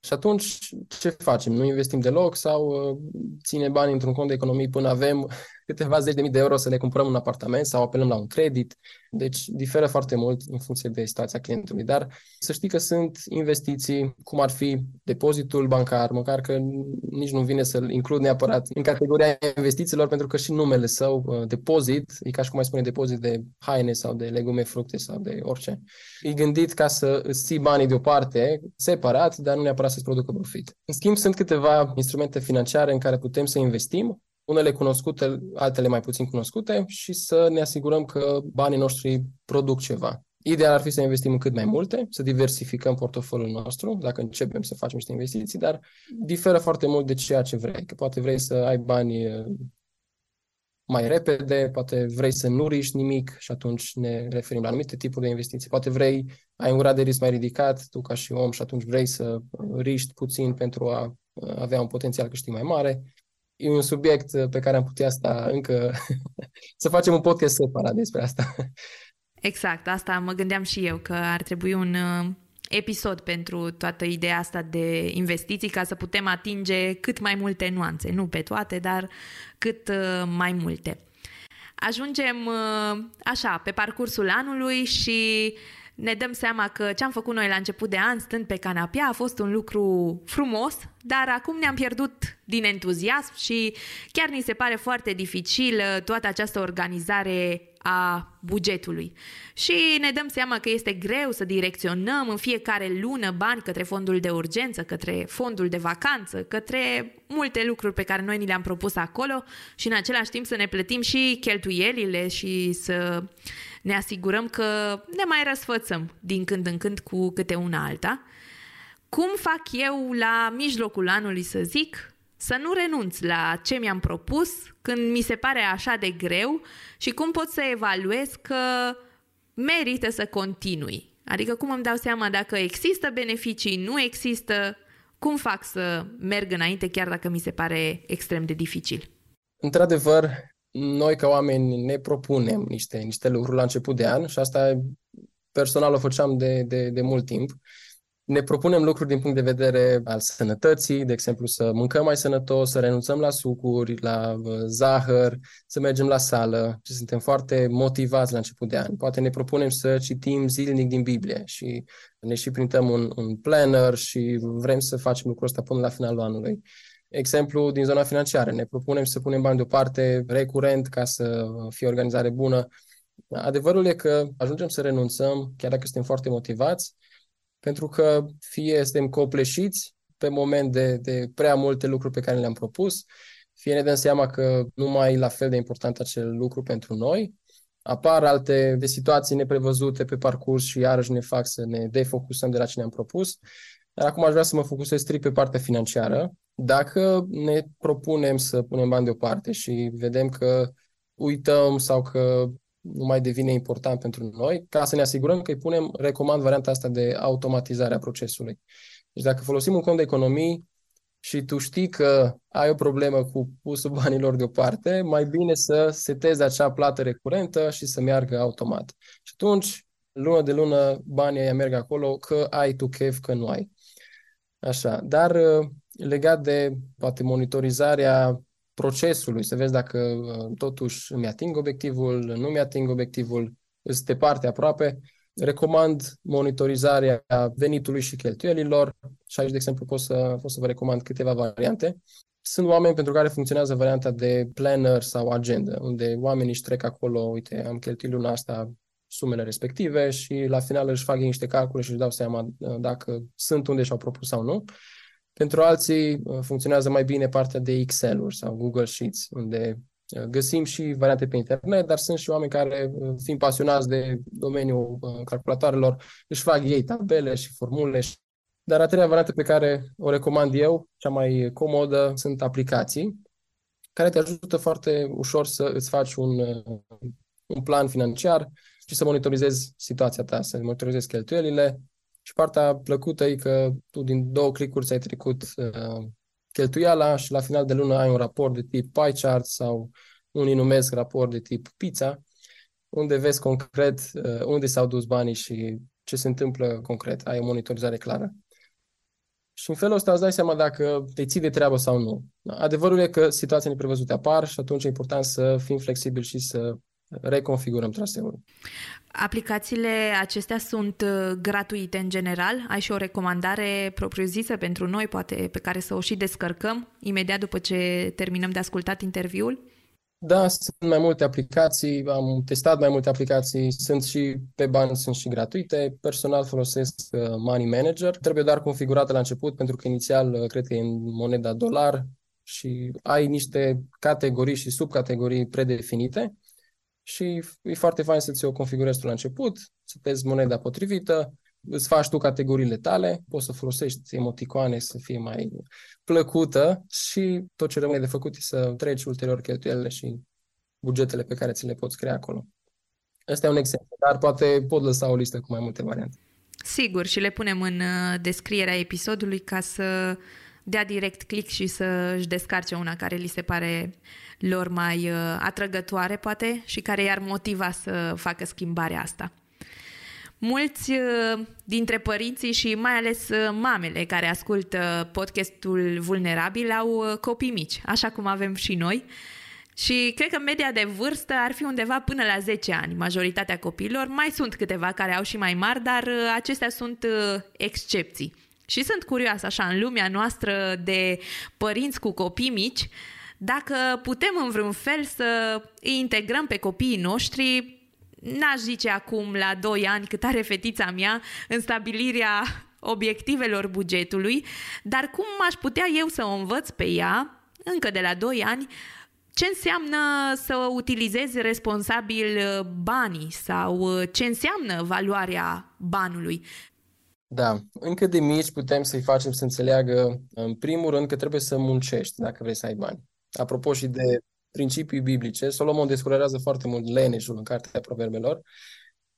Și atunci ce facem? Nu investim deloc sau ține bani într-un cont de economii până avem câteva zeci de mii de euro să ne cumpărăm un apartament sau apelăm la un credit. Deci diferă foarte mult în funcție de situația clientului. Dar să știi că sunt investiții, cum ar fi depozitul bancar, măcar că nici nu vine să-l includ neapărat în categoria investițiilor, pentru că și numele său, uh, depozit, e ca și cum mai spune depozit de haine sau de legume, fructe sau de orice. E gândit ca să îți ții banii deoparte, separat, dar nu neapărat să-ți producă profit. În schimb, sunt câteva instrumente financiare în care putem să investim unele cunoscute, altele mai puțin cunoscute și să ne asigurăm că banii noștri produc ceva. Ideal ar fi să investim în cât mai multe, să diversificăm portofoliul nostru, dacă începem să facem niște investiții, dar diferă foarte mult de ceea ce vrei. Că poate vrei să ai bani eh, mai repede, poate vrei să nu riști nimic și atunci ne referim la anumite tipuri de investiții. Poate vrei, ai un grad de risc mai ridicat, tu ca și om, și atunci vrei să riști puțin pentru a eh, avea un potențial câștig mai mare e un subiect uh, pe care am putea sta încă să facem un podcast separat despre asta. Exact, asta mă gândeam și eu, că ar trebui un uh, episod pentru toată ideea asta de investiții ca să putem atinge cât mai multe nuanțe, nu pe toate, dar cât uh, mai multe. Ajungem așa, pe parcursul anului și ne dăm seama că ce am făcut noi la început de an, stând pe canapea, a fost un lucru frumos, dar acum ne-am pierdut din entuziasm și chiar ni se pare foarte dificil toată această organizare a bugetului. Și ne dăm seama că este greu să direcționăm în fiecare lună bani către fondul de urgență, către fondul de vacanță, către multe lucruri pe care noi ni le-am propus acolo și în același timp să ne plătim și cheltuielile și să ne asigurăm că ne mai răsfățăm din când în când cu câte una alta. Cum fac eu la mijlocul anului, să zic, să nu renunț la ce mi-am propus când mi se pare așa de greu și cum pot să evaluez că merită să continui. Adică cum îmi dau seama dacă există beneficii, nu există, cum fac să merg înainte chiar dacă mi se pare extrem de dificil. Într-adevăr, noi ca oameni ne propunem niște, niște lucruri la început de an și asta personal o făceam de, de, de mult timp ne propunem lucruri din punct de vedere al sănătății, de exemplu să mâncăm mai sănătos, să renunțăm la sucuri, la uh, zahăr, să mergem la sală și suntem foarte motivați la început de an. Poate ne propunem să citim zilnic din Biblie și ne și printăm un, un planner și vrem să facem lucrul ăsta până la finalul anului. Exemplu din zona financiară, ne propunem să punem bani deoparte recurent ca să fie organizare bună. Adevărul e că ajungem să renunțăm, chiar dacă suntem foarte motivați, pentru că fie suntem copleșiți pe moment de, de prea multe lucruri pe care le-am propus, fie ne dăm seama că nu mai e la fel de important acel lucru pentru noi, apar alte de situații neprevăzute pe parcurs și iarăși ne fac să ne defocusăm de la ce ne-am propus. Dar acum aș vrea să mă focusez strict pe partea financiară. Dacă ne propunem să punem bani deoparte și vedem că uităm sau că nu mai devine important pentru noi, ca să ne asigurăm că îi punem, recomand varianta asta de automatizare a procesului. Deci dacă folosim un cont de economii și tu știi că ai o problemă cu pusul banilor deoparte, mai bine să setezi acea plată recurentă și să meargă automat. Și atunci, lună de lună, banii aia merg acolo, că ai tu chef, că nu ai. Așa, dar legat de poate monitorizarea procesului, să vezi dacă uh, totuși îmi ating obiectivul, nu mi ating obiectivul, sunt departe aproape. Recomand monitorizarea venitului și cheltuielilor și aici, de exemplu, pot să, pot să vă recomand câteva variante. Sunt oameni pentru care funcționează varianta de planner sau agenda, unde oamenii își trec acolo, uite, am cheltuit luna asta sumele respective și la final își fac niște calcule și își dau seama uh, dacă sunt unde și-au propus sau nu. Pentru alții uh, funcționează mai bine partea de Excel-uri sau Google Sheets, unde uh, găsim și variante pe internet, dar sunt și oameni care, uh, fiind pasionați de domeniul calculatoarelor, își fac ei tabele și formule. Dar a treia variantă pe care o recomand eu, cea mai comodă, sunt aplicații care te ajută foarte ușor să îți faci un, un plan financiar și să monitorizezi situația ta, să monitorizezi cheltuielile, și partea plăcută e că tu din două clicuri ți-ai trecut uh, cheltuiala și la final de lună ai un raport de tip pie chart sau unii numesc raport de tip pizza, unde vezi concret uh, unde s-au dus banii și ce se întâmplă concret. Ai o monitorizare clară. Și în felul ăsta îți dai seama dacă te ții de treabă sau nu. Adevărul e că situații neprevăzute apar și atunci e important să fim flexibili și să reconfigurăm traseul. Aplicațiile acestea sunt uh, gratuite în general? Ai și o recomandare propriu-zisă pentru noi, poate pe care să o și descărcăm imediat după ce terminăm de ascultat interviul? Da, sunt mai multe aplicații, am testat mai multe aplicații, sunt și pe bani, sunt și gratuite. Personal folosesc uh, Money Manager. Trebuie doar configurată la început, pentru că inițial uh, cred că e în moneda dolar și ai niște categorii și subcategorii predefinite și e foarte fain să ți o configurezi tu la început, să tezi moneda potrivită, îți faci tu categoriile tale, poți să folosești emoticoane să fie mai plăcută și tot ce rămâne de făcut e să treci ulterior cheltuielile și bugetele pe care ți le poți crea acolo. Asta e un exemplu, dar poate pot lăsa o listă cu mai multe variante. Sigur, și le punem în uh, descrierea episodului ca să dea direct click și să își descarce una care li se pare lor mai uh, atrăgătoare, poate, și care i-ar motiva să facă schimbarea asta. Mulți uh, dintre părinții și mai ales uh, mamele care ascultă podcastul Vulnerabil au copii mici, așa cum avem și noi. Și cred că media de vârstă ar fi undeva până la 10 ani, majoritatea copiilor. Mai sunt câteva care au și mai mari, dar acestea sunt excepții. Și sunt curioasă așa în lumea noastră de părinți cu copii mici, dacă putem în vreun fel să îi integrăm pe copiii noștri, n-aș zice acum la 2 ani cât are fetița mea în stabilirea obiectivelor bugetului, dar cum aș putea eu să o învăț pe ea, încă de la 2 ani, ce înseamnă să utilizezi responsabil banii sau ce înseamnă valoarea banului. Da, încă de mici putem să-i facem să înțeleagă, în primul rând, că trebuie să muncești dacă vrei să ai bani. Apropo și de principii biblice, Solomon descurajează foarte mult leneșul în cartea proverbelor.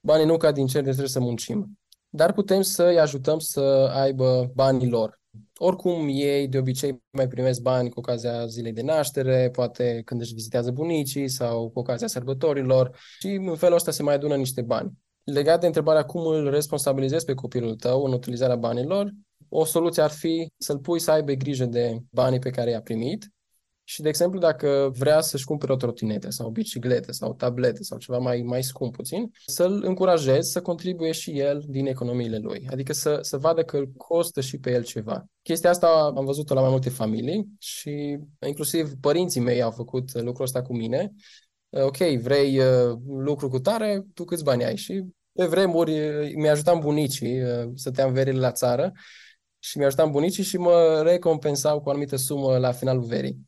Banii nu cad din cer, deci trebuie să muncim. Dar putem să-i ajutăm să aibă banii lor. Oricum, ei de obicei mai primesc bani cu ocazia zilei de naștere, poate când își vizitează bunicii sau cu ocazia sărbătorilor și în felul ăsta se mai adună niște bani. Legat de întrebarea cum îl responsabilizezi pe copilul tău în utilizarea banilor, o soluție ar fi să-l pui să aibă grijă de banii pe care i-a primit și, de exemplu, dacă vrea să-și cumpere o trotinetă sau o bicicletă sau o tabletă sau ceva mai, mai scump puțin, să-l încurajezi să contribuie și el din economiile lui. Adică să, să vadă că îl costă și pe el ceva. Chestia asta am văzut-o la mai multe familii și inclusiv părinții mei au făcut lucrul ăsta cu mine. Ok, vrei uh, lucru cu tare, tu câți bani ai? Și pe vremuri mi-ajutam bunicii, uh, stăteam verile la țară și mi-ajutam bunicii și mă recompensau cu o anumită sumă la finalul verii.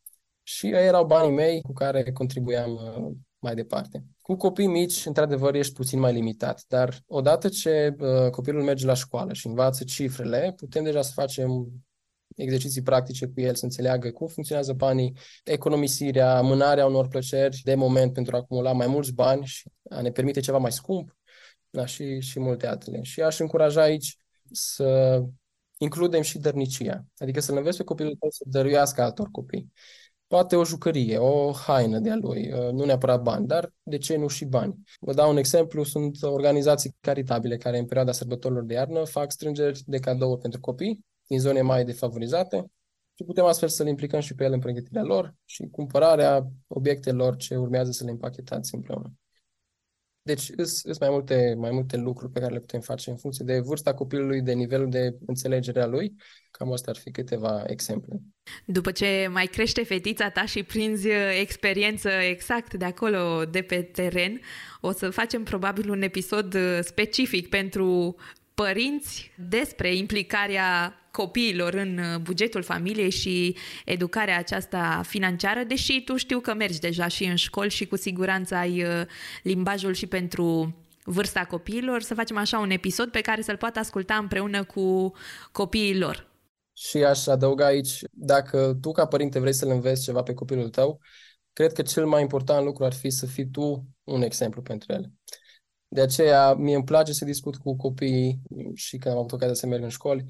Și ei erau banii mei cu care contribuiam uh, mai departe. Cu copii mici, într-adevăr, ești puțin mai limitat, dar odată ce uh, copilul merge la școală și învață cifrele, putem deja să facem exerciții practice cu el, să înțeleagă cum funcționează banii, economisirea, amânarea unor plăceri de moment pentru a acumula mai mulți bani și a ne permite ceva mai scump da, și, și multe altele. Și aș încuraja aici să includem și dărnicia, adică să-l înveți pe copilul tău să dăruiască altor copii. Poate o jucărie, o haină de-a lui, uh, nu neapărat bani, dar de ce nu și bani? Vă dau un exemplu, sunt organizații caritabile care în perioada sărbătorilor de iarnă fac strângeri de cadouri pentru copii din zone mai defavorizate și putem astfel să-l implicăm și pe el în pregătirea lor și cumpărarea obiectelor ce urmează să le împachetați împreună. Deci sunt mai multe, mai multe lucruri pe care le putem face în funcție de vârsta copilului, de nivelul de înțelegere a lui. Cam astea ar fi câteva exemple. După ce mai crește fetița ta și prinzi uh, experiență exact de acolo, de pe teren, o să facem probabil un episod uh, specific pentru părinți despre implicarea copiilor în uh, bugetul familiei și educarea aceasta financiară, deși tu știu că mergi deja și în școli și cu siguranță ai uh, limbajul și pentru vârsta copiilor, să facem așa un episod pe care să-l poată asculta împreună cu copiii lor. Și aș adăuga aici, dacă tu ca părinte vrei să-l înveți ceva pe copilul tău, cred că cel mai important lucru ar fi să fii tu un exemplu pentru el. De aceea, mie îmi place să discut cu copiii și când am avut ocazia să merg în școli,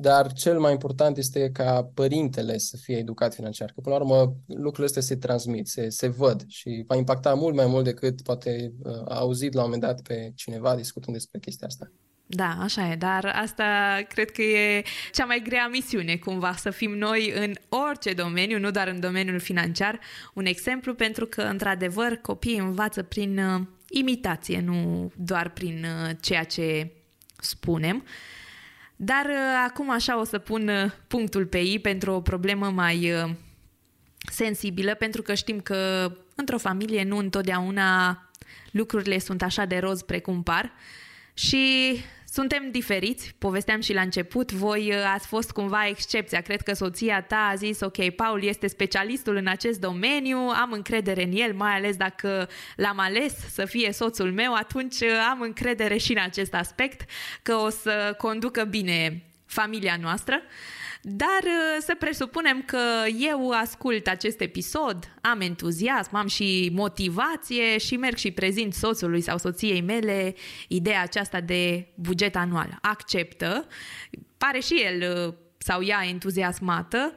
dar cel mai important este ca părintele să fie educat financiar, că până la urmă lucrurile astea se transmit, se, se văd și va impacta mult mai mult decât poate uh, a auzit la un moment dat pe cineva discutând despre chestia asta. Da, așa e, dar asta cred că e cea mai grea misiune, cumva, să fim noi în orice domeniu, nu doar în domeniul financiar, un exemplu pentru că, într-adevăr, copiii învață prin uh, imitație, nu doar prin uh, ceea ce spunem. Dar uh, acum așa o să pun uh, punctul pe ei pentru o problemă mai uh, sensibilă, pentru că știm că într-o familie nu întotdeauna lucrurile sunt așa de roz precum par. Și suntem diferiți, povesteam și la început, voi uh, ați fost cumva excepția. Cred că soția ta a zis, ok, Paul este specialistul în acest domeniu, am încredere în el, mai ales dacă l-am ales să fie soțul meu, atunci uh, am încredere și în acest aspect că o să conducă bine familia noastră. Dar uh, să presupunem că eu ascult acest episod, am entuziasm, am și motivație și merg și prezint soțului sau soției mele ideea aceasta de buget anual. Acceptă, pare și el uh, sau ea entuziasmată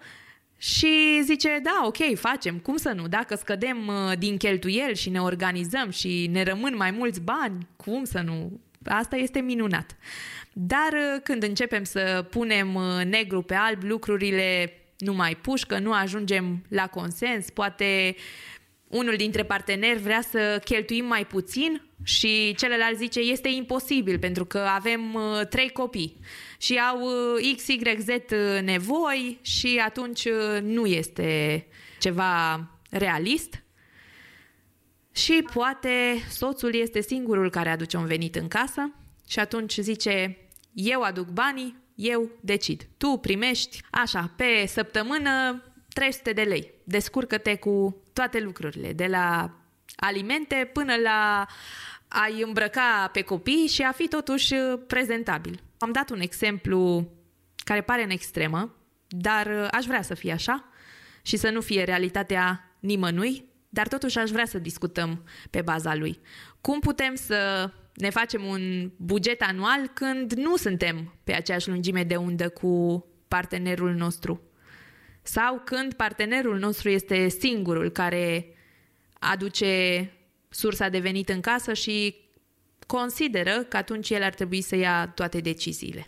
și zice, da, ok, facem, cum să nu? Dacă scădem uh, din cheltuieli și ne organizăm și ne rămân mai mulți bani, cum să nu? Asta este minunat. Dar uh, când începem să punem uh, negru pe alb, lucrurile nu mai pușcă, nu ajungem la consens, poate unul dintre parteneri vrea să cheltuim mai puțin și celălalt zice este imposibil pentru că avem uh, trei copii și au X, Y, Z nevoi și atunci nu este ceva realist. Și poate soțul este singurul care aduce un venit în casă și atunci zice eu aduc banii, eu decid. Tu primești, așa, pe săptămână 300 de lei. Descurcă-te cu toate lucrurile, de la alimente până la a-i îmbrăca pe copii și a fi totuși prezentabil. Am dat un exemplu care pare în extremă, dar aș vrea să fie așa și să nu fie realitatea nimănui, dar totuși aș vrea să discutăm pe baza lui. Cum putem să ne facem un buget anual când nu suntem pe aceeași lungime de undă cu partenerul nostru? Sau când partenerul nostru este singurul care aduce sursa de venit în casă și consideră că atunci el ar trebui să ia toate deciziile.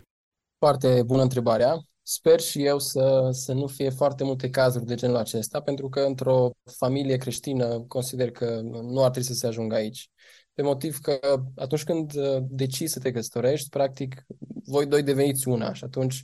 Foarte bună întrebarea. Sper și eu să, să nu fie foarte multe cazuri de genul acesta, pentru că într-o familie creștină consider că nu ar trebui să se ajungă aici. Pe motiv că atunci când decizi să te căsătorești, practic, voi doi deveniți una și atunci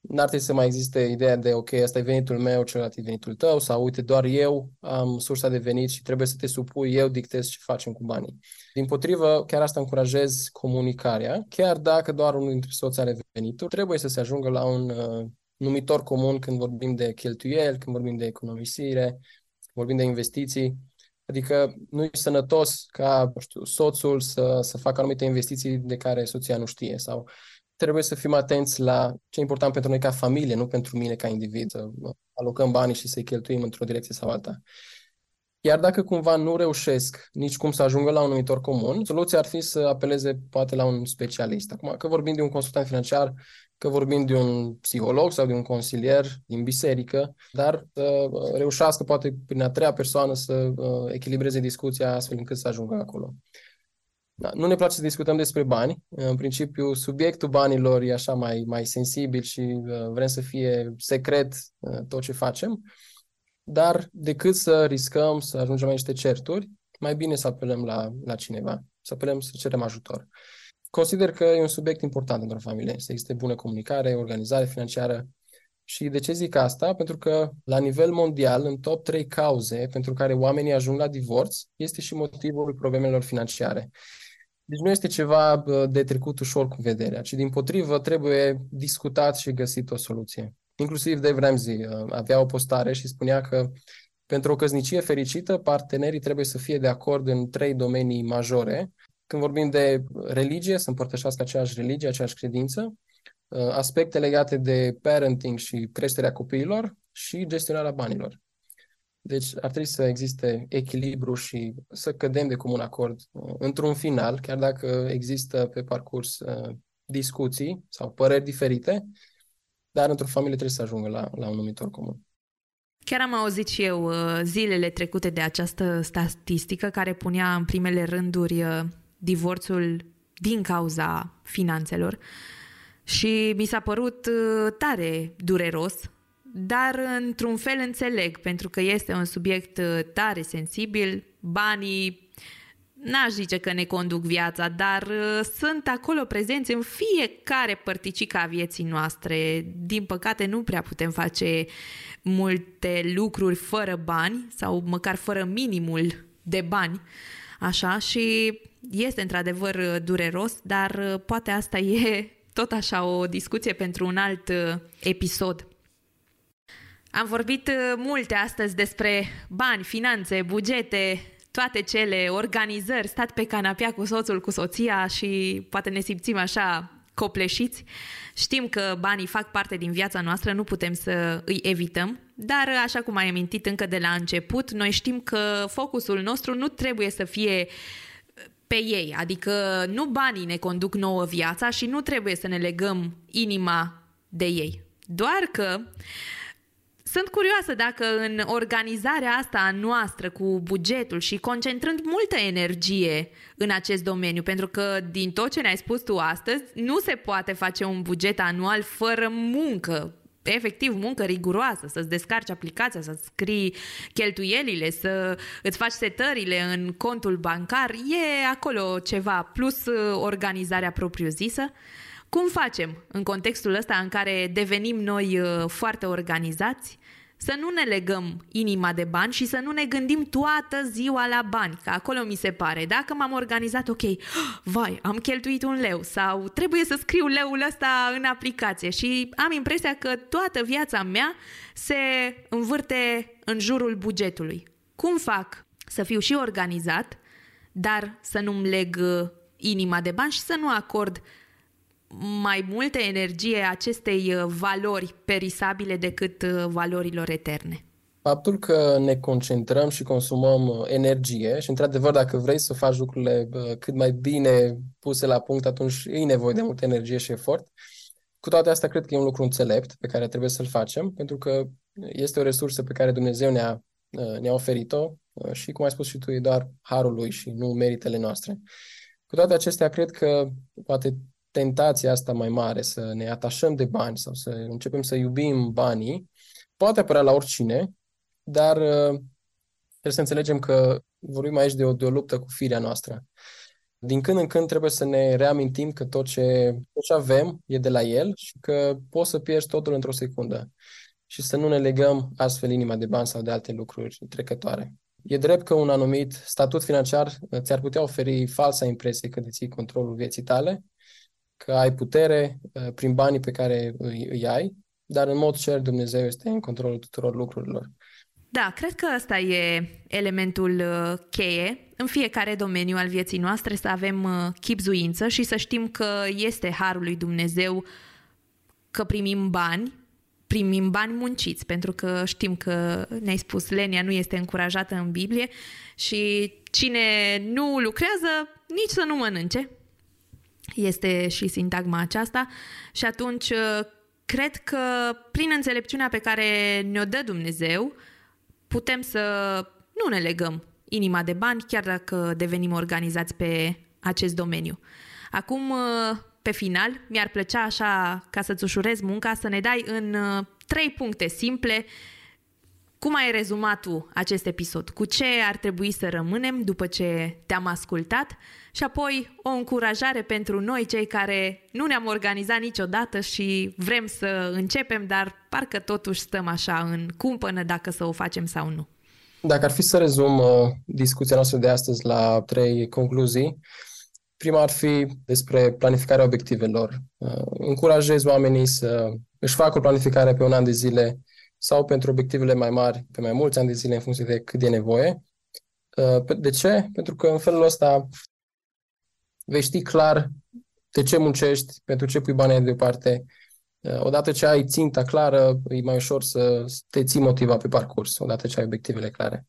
n-ar trebui să mai existe ideea de, ok, asta e venitul meu, celălalt e venitul tău, sau uite, doar eu am sursa de venit și trebuie să te supui, eu dictez ce facem cu banii. Din potrivă, chiar asta încurajez comunicarea, chiar dacă doar unul dintre soți are venituri, trebuie să se ajungă la un uh, numitor comun când vorbim de cheltuieli, când vorbim de economisire, vorbim de investiții. Adică nu e sănătos ca știu, soțul să, să facă anumite investiții de care soția nu știe sau trebuie să fim atenți la ce e important pentru noi ca familie, nu pentru mine ca individ, să alocăm banii și să-i cheltuim într-o direcție sau alta. Iar dacă cumva nu reușesc nici cum să ajungă la un numitor comun, soluția ar fi să apeleze poate la un specialist. Acum, că vorbim de un consultant financiar, că vorbim de un psiholog sau de un consilier din biserică, dar să reușească poate prin a treia persoană să uh, echilibreze discuția astfel încât să ajungă acolo. Da, nu ne place să discutăm despre bani. În principiu, subiectul banilor e așa mai, mai sensibil și uh, vrem să fie secret uh, tot ce facem. Dar decât să riscăm să ajungem la niște certuri, mai bine să apelăm la, la cineva, să apelăm să cerem ajutor. Consider că e un subiect important într-o familie, să existe bună comunicare, organizare financiară. Și de ce zic asta? Pentru că la nivel mondial, în top 3 cauze pentru care oamenii ajung la divorț, este și motivul problemelor financiare. Deci nu este ceva de trecut ușor cu vederea, ci din potrivă trebuie discutat și găsit o soluție. Inclusiv Dave Ramsey uh, avea o postare și spunea că pentru o căsnicie fericită, partenerii trebuie să fie de acord în trei domenii majore. Când vorbim de religie, să împărtășească aceeași religie, aceeași credință, uh, aspecte legate de parenting și creșterea copiilor și gestionarea banilor. Deci ar trebui să existe echilibru și să cădem de comun acord uh, într-un final, chiar dacă există pe parcurs uh, discuții sau păreri diferite, dar într-o familie trebuie să ajungă la, la un numitor comun. Chiar am auzit și eu uh, zilele trecute de această statistică care punea în primele rânduri divorțul din cauza finanțelor și mi s-a părut tare dureros dar într-un fel înțeleg, pentru că este un subiect uh, tare sensibil, banii n-aș zice că ne conduc viața, dar uh, sunt acolo prezenți în fiecare părticică a vieții noastre. Din păcate nu prea putem face multe lucruri fără bani sau măcar fără minimul de bani. Așa și este într-adevăr uh, dureros, dar poate asta e tot așa o discuție pentru un alt episod. Am vorbit uh, multe astăzi despre bani, finanțe, bugete, toate cele organizări, stat pe canapea cu soțul, cu soția și poate ne simțim așa copleșiți. Știm că banii fac parte din viața noastră, nu putem să îi evităm, dar așa cum ai amintit încă de la început, noi știm că focusul nostru nu trebuie să fie pe ei, adică nu banii ne conduc nouă viața și nu trebuie să ne legăm inima de ei. Doar că uh, sunt curioasă dacă în organizarea asta noastră cu bugetul și concentrând multă energie în acest domeniu, pentru că din tot ce ne-ai spus tu astăzi, nu se poate face un buget anual fără muncă, efectiv muncă riguroasă, să-ți descarci aplicația, să-ți scrii cheltuielile, să îți faci setările în contul bancar, e acolo ceva, plus uh, organizarea propriu-zisă. Cum facem în contextul ăsta în care devenim noi uh, foarte organizați să nu ne legăm inima de bani și să nu ne gândim toată ziua la bani, că acolo mi se pare. Dacă m-am organizat, ok, vai, am cheltuit un leu sau trebuie să scriu leul ăsta în aplicație și am impresia că toată viața mea se învârte în jurul bugetului. Cum fac să fiu și organizat, dar să nu-mi leg uh, inima de bani și să nu acord mai multă energie acestei uh, valori perisabile decât uh, valorilor eterne. Faptul că ne concentrăm și consumăm energie și, într-adevăr, dacă vrei să faci lucrurile cât mai bine puse la punct, atunci e nevoie de multă energie și efort. Cu toate astea, cred că e un lucru înțelept pe care trebuie să-l facem, pentru că este o resursă pe care Dumnezeu ne-a, ne-a oferit-o și, cum ai spus și tu, e doar harul lui și nu meritele noastre. Cu toate acestea, cred că poate tentația asta mai mare să ne atașăm de bani sau să începem să iubim banii poate apărea la oricine, dar uh, trebuie să înțelegem că vorbim aici de o, de o luptă cu firea noastră. Din când în când trebuie să ne reamintim că tot ce, tot ce avem e de la el și că poți să pierzi totul într-o secundă și să nu ne legăm astfel inima de bani sau de alte lucruri trecătoare. E drept că un anumit statut financiar ți-ar putea oferi falsa impresie că deții controlul vieții tale, că ai putere uh, prin banii pe care îi, îi ai, dar în mod cer Dumnezeu este în controlul tuturor lucrurilor. Da, cred că ăsta e elementul uh, cheie în fiecare domeniu al vieții noastre să avem uh, chipzuință și să știm că este harul lui Dumnezeu că primim bani primim bani munciți, pentru că știm că ne-ai spus, lenia nu este încurajată în Biblie și cine nu lucrează, nici să nu mănânce. Este și sintagma aceasta și atunci uh, cred că prin înțelepciunea pe care ne-o dă Dumnezeu, putem să nu ne legăm inima de bani, chiar dacă devenim organizați pe acest domeniu. Acum, uh, pe final, mi-ar plăcea așa, ca să-ți ușurez munca, să ne dai în uh, trei puncte simple cum ai rezumat tu acest episod? Cu ce ar trebui să rămânem după ce te-am ascultat? Și apoi o încurajare pentru noi, cei care nu ne-am organizat niciodată și vrem să începem, dar parcă totuși stăm așa în cumpănă dacă să o facem sau nu. Dacă ar fi să rezum uh, discuția noastră de astăzi la trei concluzii, Prima ar fi despre planificarea obiectivelor. Uh, încurajez oamenii să își facă o planificare pe un an de zile sau pentru obiectivele mai mari pe mai mulți ani de zile în funcție de cât e nevoie. Uh, de ce? Pentru că în felul ăsta vei ști clar de ce muncești, pentru ce pui banii deoparte. Uh, odată ce ai ținta clară, e mai ușor să te ții motivat pe parcurs, odată ce ai obiectivele clare.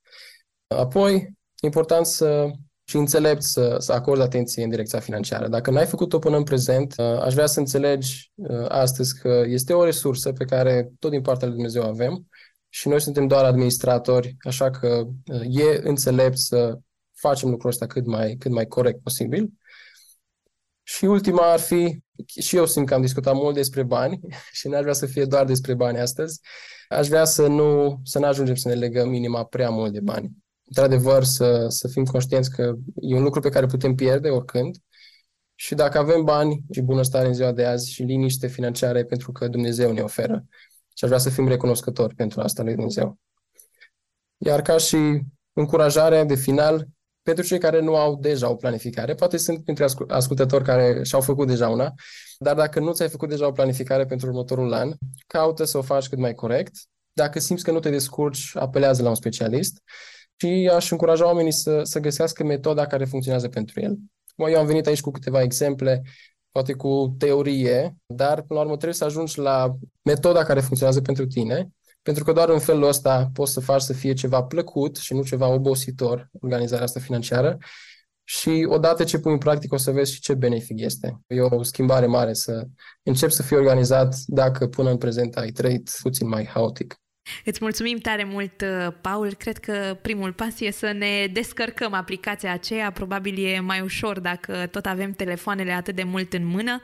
Apoi, important să și înțelept să, să acorzi atenție în direcția financiară. Dacă n-ai făcut-o până în prezent, uh, aș vrea să înțelegi uh, astăzi că este o resursă pe care tot din partea lui Dumnezeu avem și noi suntem doar administratori, așa că uh, e înțelept să facem lucrul ăsta cât mai, cât mai corect posibil. Și ultima ar fi, și eu simt că am discutat mult despre bani și n-aș vrea să fie doar despre bani astăzi, aș vrea să nu, să nu ajungem să ne legăm inima prea mult de bani într-adevăr, să, să fim conștienți că e un lucru pe care putem pierde oricând și dacă avem bani și bunăstare în ziua de azi și liniște financiare pentru că Dumnezeu ne oferă. Și aș vrea să fim recunoscători pentru asta lui Dumnezeu. Iar ca și încurajare de final, pentru cei care nu au deja o planificare, poate sunt printre ascultători care și-au făcut deja una, dar dacă nu ți-ai făcut deja o planificare pentru următorul an, caută să o faci cât mai corect. Dacă simți că nu te descurci, apelează la un specialist și aș încuraja oamenii să, să găsească metoda care funcționează pentru el. Eu am venit aici cu câteva exemple, poate cu teorie, dar până la urmă trebuie să ajungi la metoda care funcționează pentru tine, pentru că doar în felul ăsta poți să faci să fie ceva plăcut și nu ceva obositor, organizarea asta financiară, și odată ce pui în practică o să vezi și ce benefic este. E o schimbare mare să începi să fii organizat dacă până în prezent ai trăit puțin mai haotic. Îți mulțumim tare mult, uh, Paul. Cred că primul pas e să ne descărcăm aplicația aceea. Probabil e mai ușor dacă tot avem telefoanele atât de mult în mână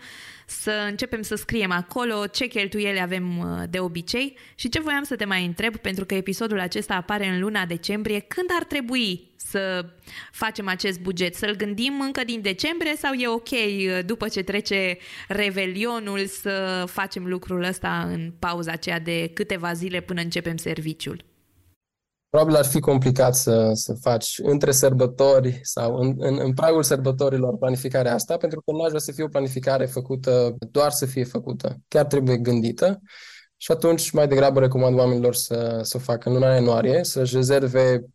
să începem să scriem acolo ce cheltuieli avem uh, de obicei și ce voiam să te mai întreb, pentru că episodul acesta apare în luna decembrie, când ar trebui să facem acest buget? Să-l gândim încă din decembrie sau e ok uh, după ce trece revelionul să facem lucrul ăsta în pauza aceea de câteva zile până începem serviciul? Probabil ar fi complicat să, să faci între sărbători sau în, în, în pragul sărbătorilor planificarea asta, pentru că nu aș vrea să fie o planificare făcută doar să fie făcută. Chiar trebuie gândită. Și atunci mai degrabă recomand oamenilor să, să o facă în luna ianuarie, să-și rezerve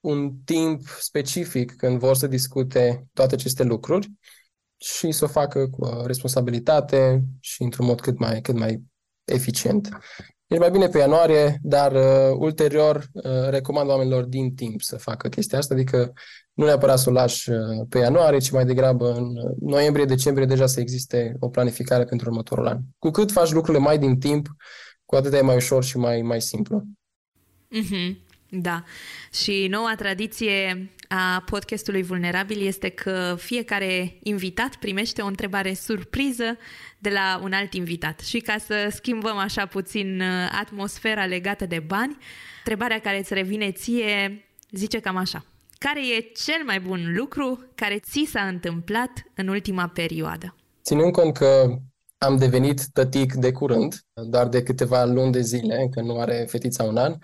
un timp specific când vor să discute toate aceste lucruri și să o facă cu responsabilitate și într-un mod cât mai, cât mai eficient. E mai bine pe ianuarie, dar uh, ulterior uh, recomand oamenilor din timp să facă chestia asta, adică nu neapărat să o lași uh, pe ianuarie, ci mai degrabă în uh, noiembrie-decembrie deja să existe o planificare pentru următorul an. Cu cât faci lucrurile mai din timp, cu atât e mai ușor și mai, mai simplu. Mm-hmm. Da. Și noua tradiție a podcastului Vulnerabil este că fiecare invitat primește o întrebare surpriză de la un alt invitat. Și ca să schimbăm așa puțin uh, atmosfera legată de bani, întrebarea care îți revine ție zice cam așa. Care e cel mai bun lucru care ți s-a întâmplat în ultima perioadă? Ținând cont că am devenit tătic de curând, doar de câteva luni de zile, încă nu are fetița un an,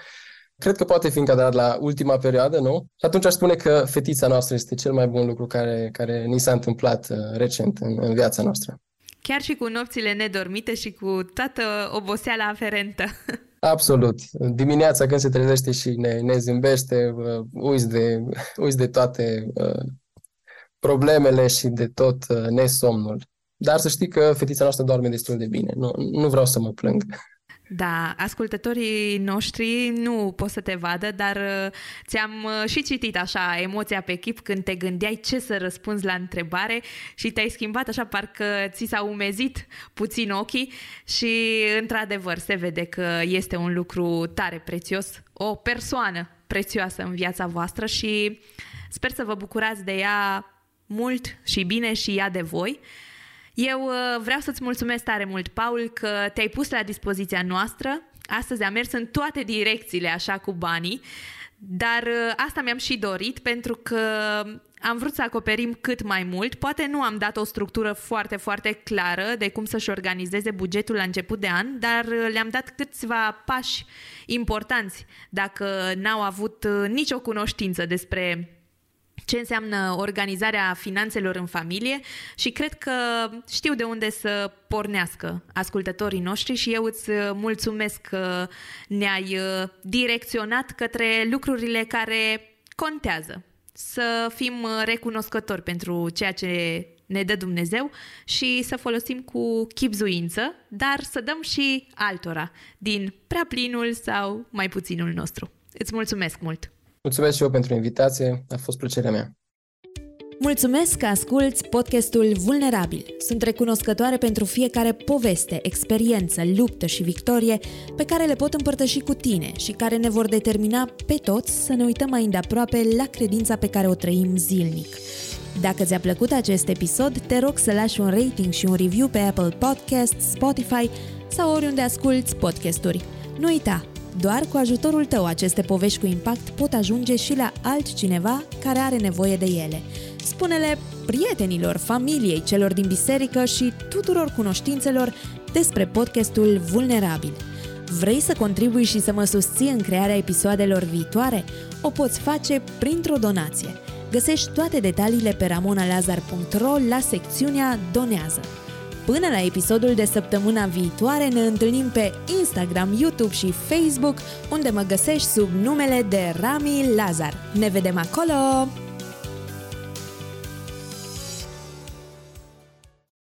Cred că poate fi încadrat la ultima perioadă, nu? Și atunci aș spune că fetița noastră este cel mai bun lucru care, care ni s-a întâmplat uh, recent în, în viața noastră. Chiar și cu nopțile nedormite și cu toată oboseala aferentă. Absolut. Dimineața când se trezește și ne, ne zâmbește, uh, uiți, de, uiți de toate uh, problemele și de tot uh, nesomnul. Dar să știi că fetița noastră doarme destul de bine. Nu, nu vreau să mă plâng. Da, ascultătorii noștri nu pot să te vadă, dar uh, ți-am uh, și citit așa emoția pe chip când te gândeai ce să răspunzi la întrebare și te-ai schimbat așa parcă ți s-au umezit puțin ochii și într-adevăr se vede că este un lucru tare prețios, o persoană prețioasă în viața voastră și sper să vă bucurați de ea mult și bine și ea de voi. Eu uh, vreau să-ți mulțumesc tare mult, Paul, că te-ai pus la dispoziția noastră. Astăzi am mers în toate direcțiile, așa cu banii, dar uh, asta mi-am și dorit pentru că am vrut să acoperim cât mai mult. Poate nu am dat o structură foarte, foarte clară de cum să-și organizeze bugetul la început de an, dar uh, le-am dat câțiva pași importanți dacă n-au avut nicio cunoștință despre ce înseamnă organizarea finanțelor în familie și cred că știu de unde să pornească ascultătorii noștri și eu îți mulțumesc că ne-ai uh, direcționat către lucrurile care contează. Să fim recunoscători pentru ceea ce ne dă Dumnezeu și să folosim cu chipzuință, dar să dăm și altora din prea plinul sau mai puținul nostru. Îți mulțumesc mult! Mulțumesc și eu pentru invitație, a fost plăcerea mea. Mulțumesc că asculți podcastul Vulnerabil. Sunt recunoscătoare pentru fiecare poveste, experiență, luptă și victorie pe care le pot împărtăși cu tine și care ne vor determina pe toți să ne uităm mai îndeaproape la credința pe care o trăim zilnic. Dacă ți-a plăcut acest episod, te rog să lași un rating și un review pe Apple Podcasts, Spotify sau oriunde asculti podcasturi. Nu uita, doar cu ajutorul tău aceste povești cu impact pot ajunge și la altcineva care are nevoie de ele. Spune-le prietenilor, familiei, celor din biserică și tuturor cunoștințelor despre podcastul Vulnerabil. Vrei să contribui și să mă susții în crearea episoadelor viitoare? O poți face printr-o donație. Găsești toate detaliile pe ramonalazar.ro la secțiunea Donează. Până la episodul de săptămâna viitoare ne întâlnim pe Instagram, YouTube și Facebook, unde mă găsești sub numele de Rami Lazar. Ne vedem acolo!